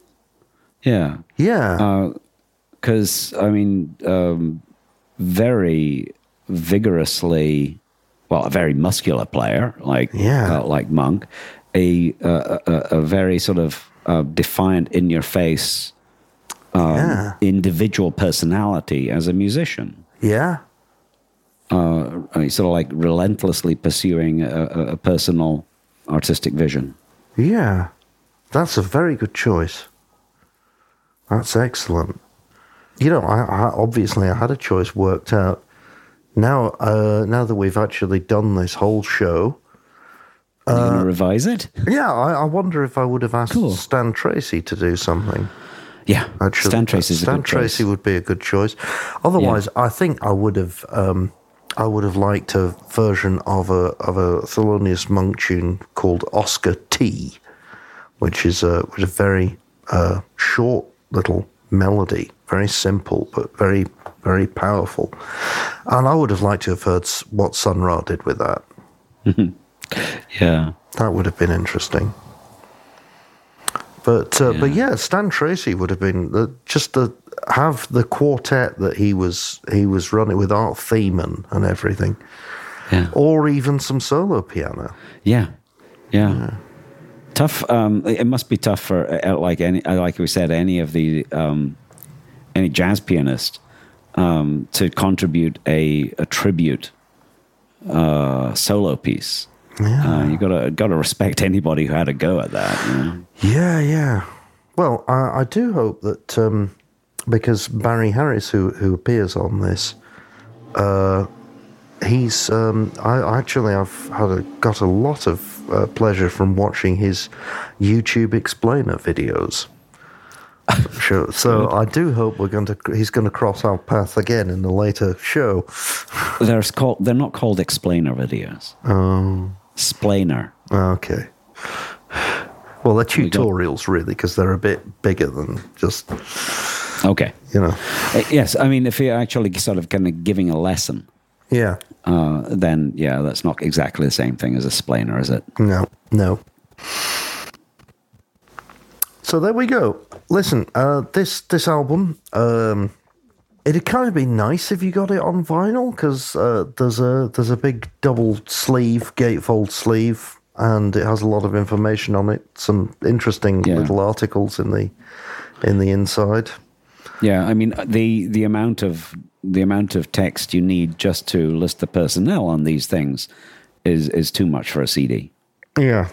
Yeah. Yeah. Because, uh, I mean, um, very vigorously, well, a very muscular player like yeah. Uh, like Monk, a, uh, a, a very sort of uh, defiant, in your face, um, yeah. individual personality as a musician. Yeah. Uh, sort of like relentlessly pursuing a, a personal artistic vision. Yeah. That's a very good choice. That's excellent. You know, I, I, obviously I had a choice worked out. Now, uh, now that we've actually done this whole show, uh, you going to revise it? Yeah, I, I, wonder if I would have asked cool. Stan Tracey to do something. Yeah, actually, Stan Tracey. Stan Tracey would be a good choice. Otherwise, yeah. I think I would have. Um, I would have liked a version of a of a Thelonious Monk tune called Oska T, which is a, which is a very uh, short little melody, very simple but very very powerful. And I would have liked to have heard what Sun Ra did with that. yeah, that would have been interesting. But uh, yeah. but yeah, Stan Tracey would have been the, just to have the quartet that he was he was running with Art Themen and everything, yeah. or even some solo piano. Yeah, yeah. yeah tough. Um, it must be tough for uh, like any, uh, like we said, any of the um, any jazz pianist um, to contribute a, a tribute uh, solo piece. Yeah. Uh, you gotta gotta respect anybody who had a go at that. You know? Yeah, yeah. Well, I, I do hope that um, because Barry Harris, who who appears on this, uh, he's um, I actually I've had a, got a lot of uh, pleasure from watching his YouTube explainer videos. sure. So I do hope we're going to he's going to cross our path again in the later show. There's called they're not called explainer videos. Oh, splainer. Okay. Well, they're tutorials really because they're a bit bigger than just. Okay. You know. Uh, yes, I mean if you're actually sort of kind of giving a lesson yeah. Uh, then yeah, that's not exactly the same thing as a splainer, is it? No, no. So there we go. Listen, uh, this this album, um, it'd kind of be nice if you got it on vinyl because uh, there's a there's a big double sleeve, gatefold sleeve, and it has a lot of information on it. Some interesting yeah. little articles in the in the inside. Yeah, I mean the the amount of the amount of text you need just to list the personnel on these things is is too much for a CD. Yeah,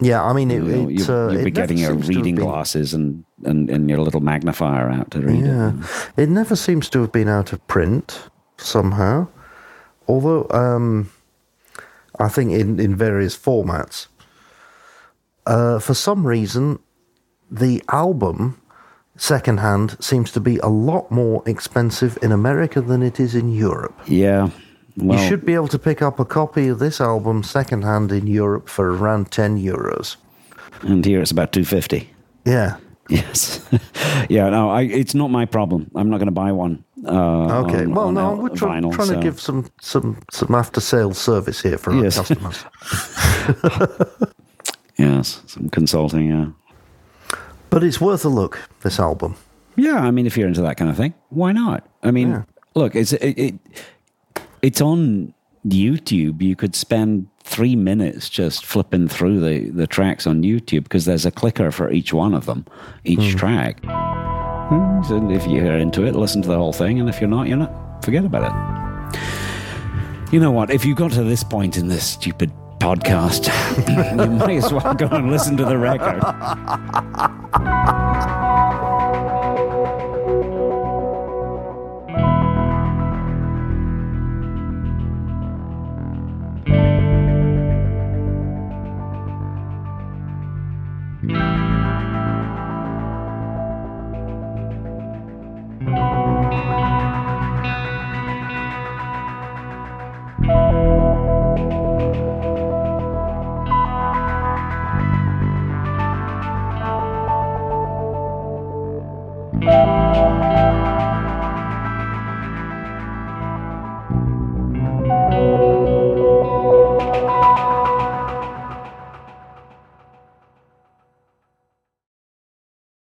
yeah. I mean, it, you know, you, uh, you'll be getting your reading glasses and, and and your little magnifier out to read yeah. it. It never seems to have been out of print somehow, although um, I think in in various formats. Uh, for some reason, the album secondhand seems to be a lot more expensive in America than it is in Europe. Yeah. Well, you should be able to pick up a copy of this album secondhand in Europe for around 10 euros. And here it's about 250. Yeah. Yes. yeah. No, I, it's not my problem. I'm not going to buy one. Uh, Okay. on- well, on no, our we're try- vinyl, trying so- to give some some some after sales service here for our Yes. customers. Yes, some consulting. Yeah. But it's worth a look. This album. Yeah, I mean, if you're into that kind of thing, why not? I mean, Yeah. look, it's it, it it's on YouTube. You could spend three minutes just flipping through the the tracks on YouTube because there's a clicker for each one of them, each track. Hmm, So if you're into it, listen to the whole thing, and if you're not, you're not. Forget about it. You know what? If you got to this point in this stupid podcast, you might as well go and listen to the record.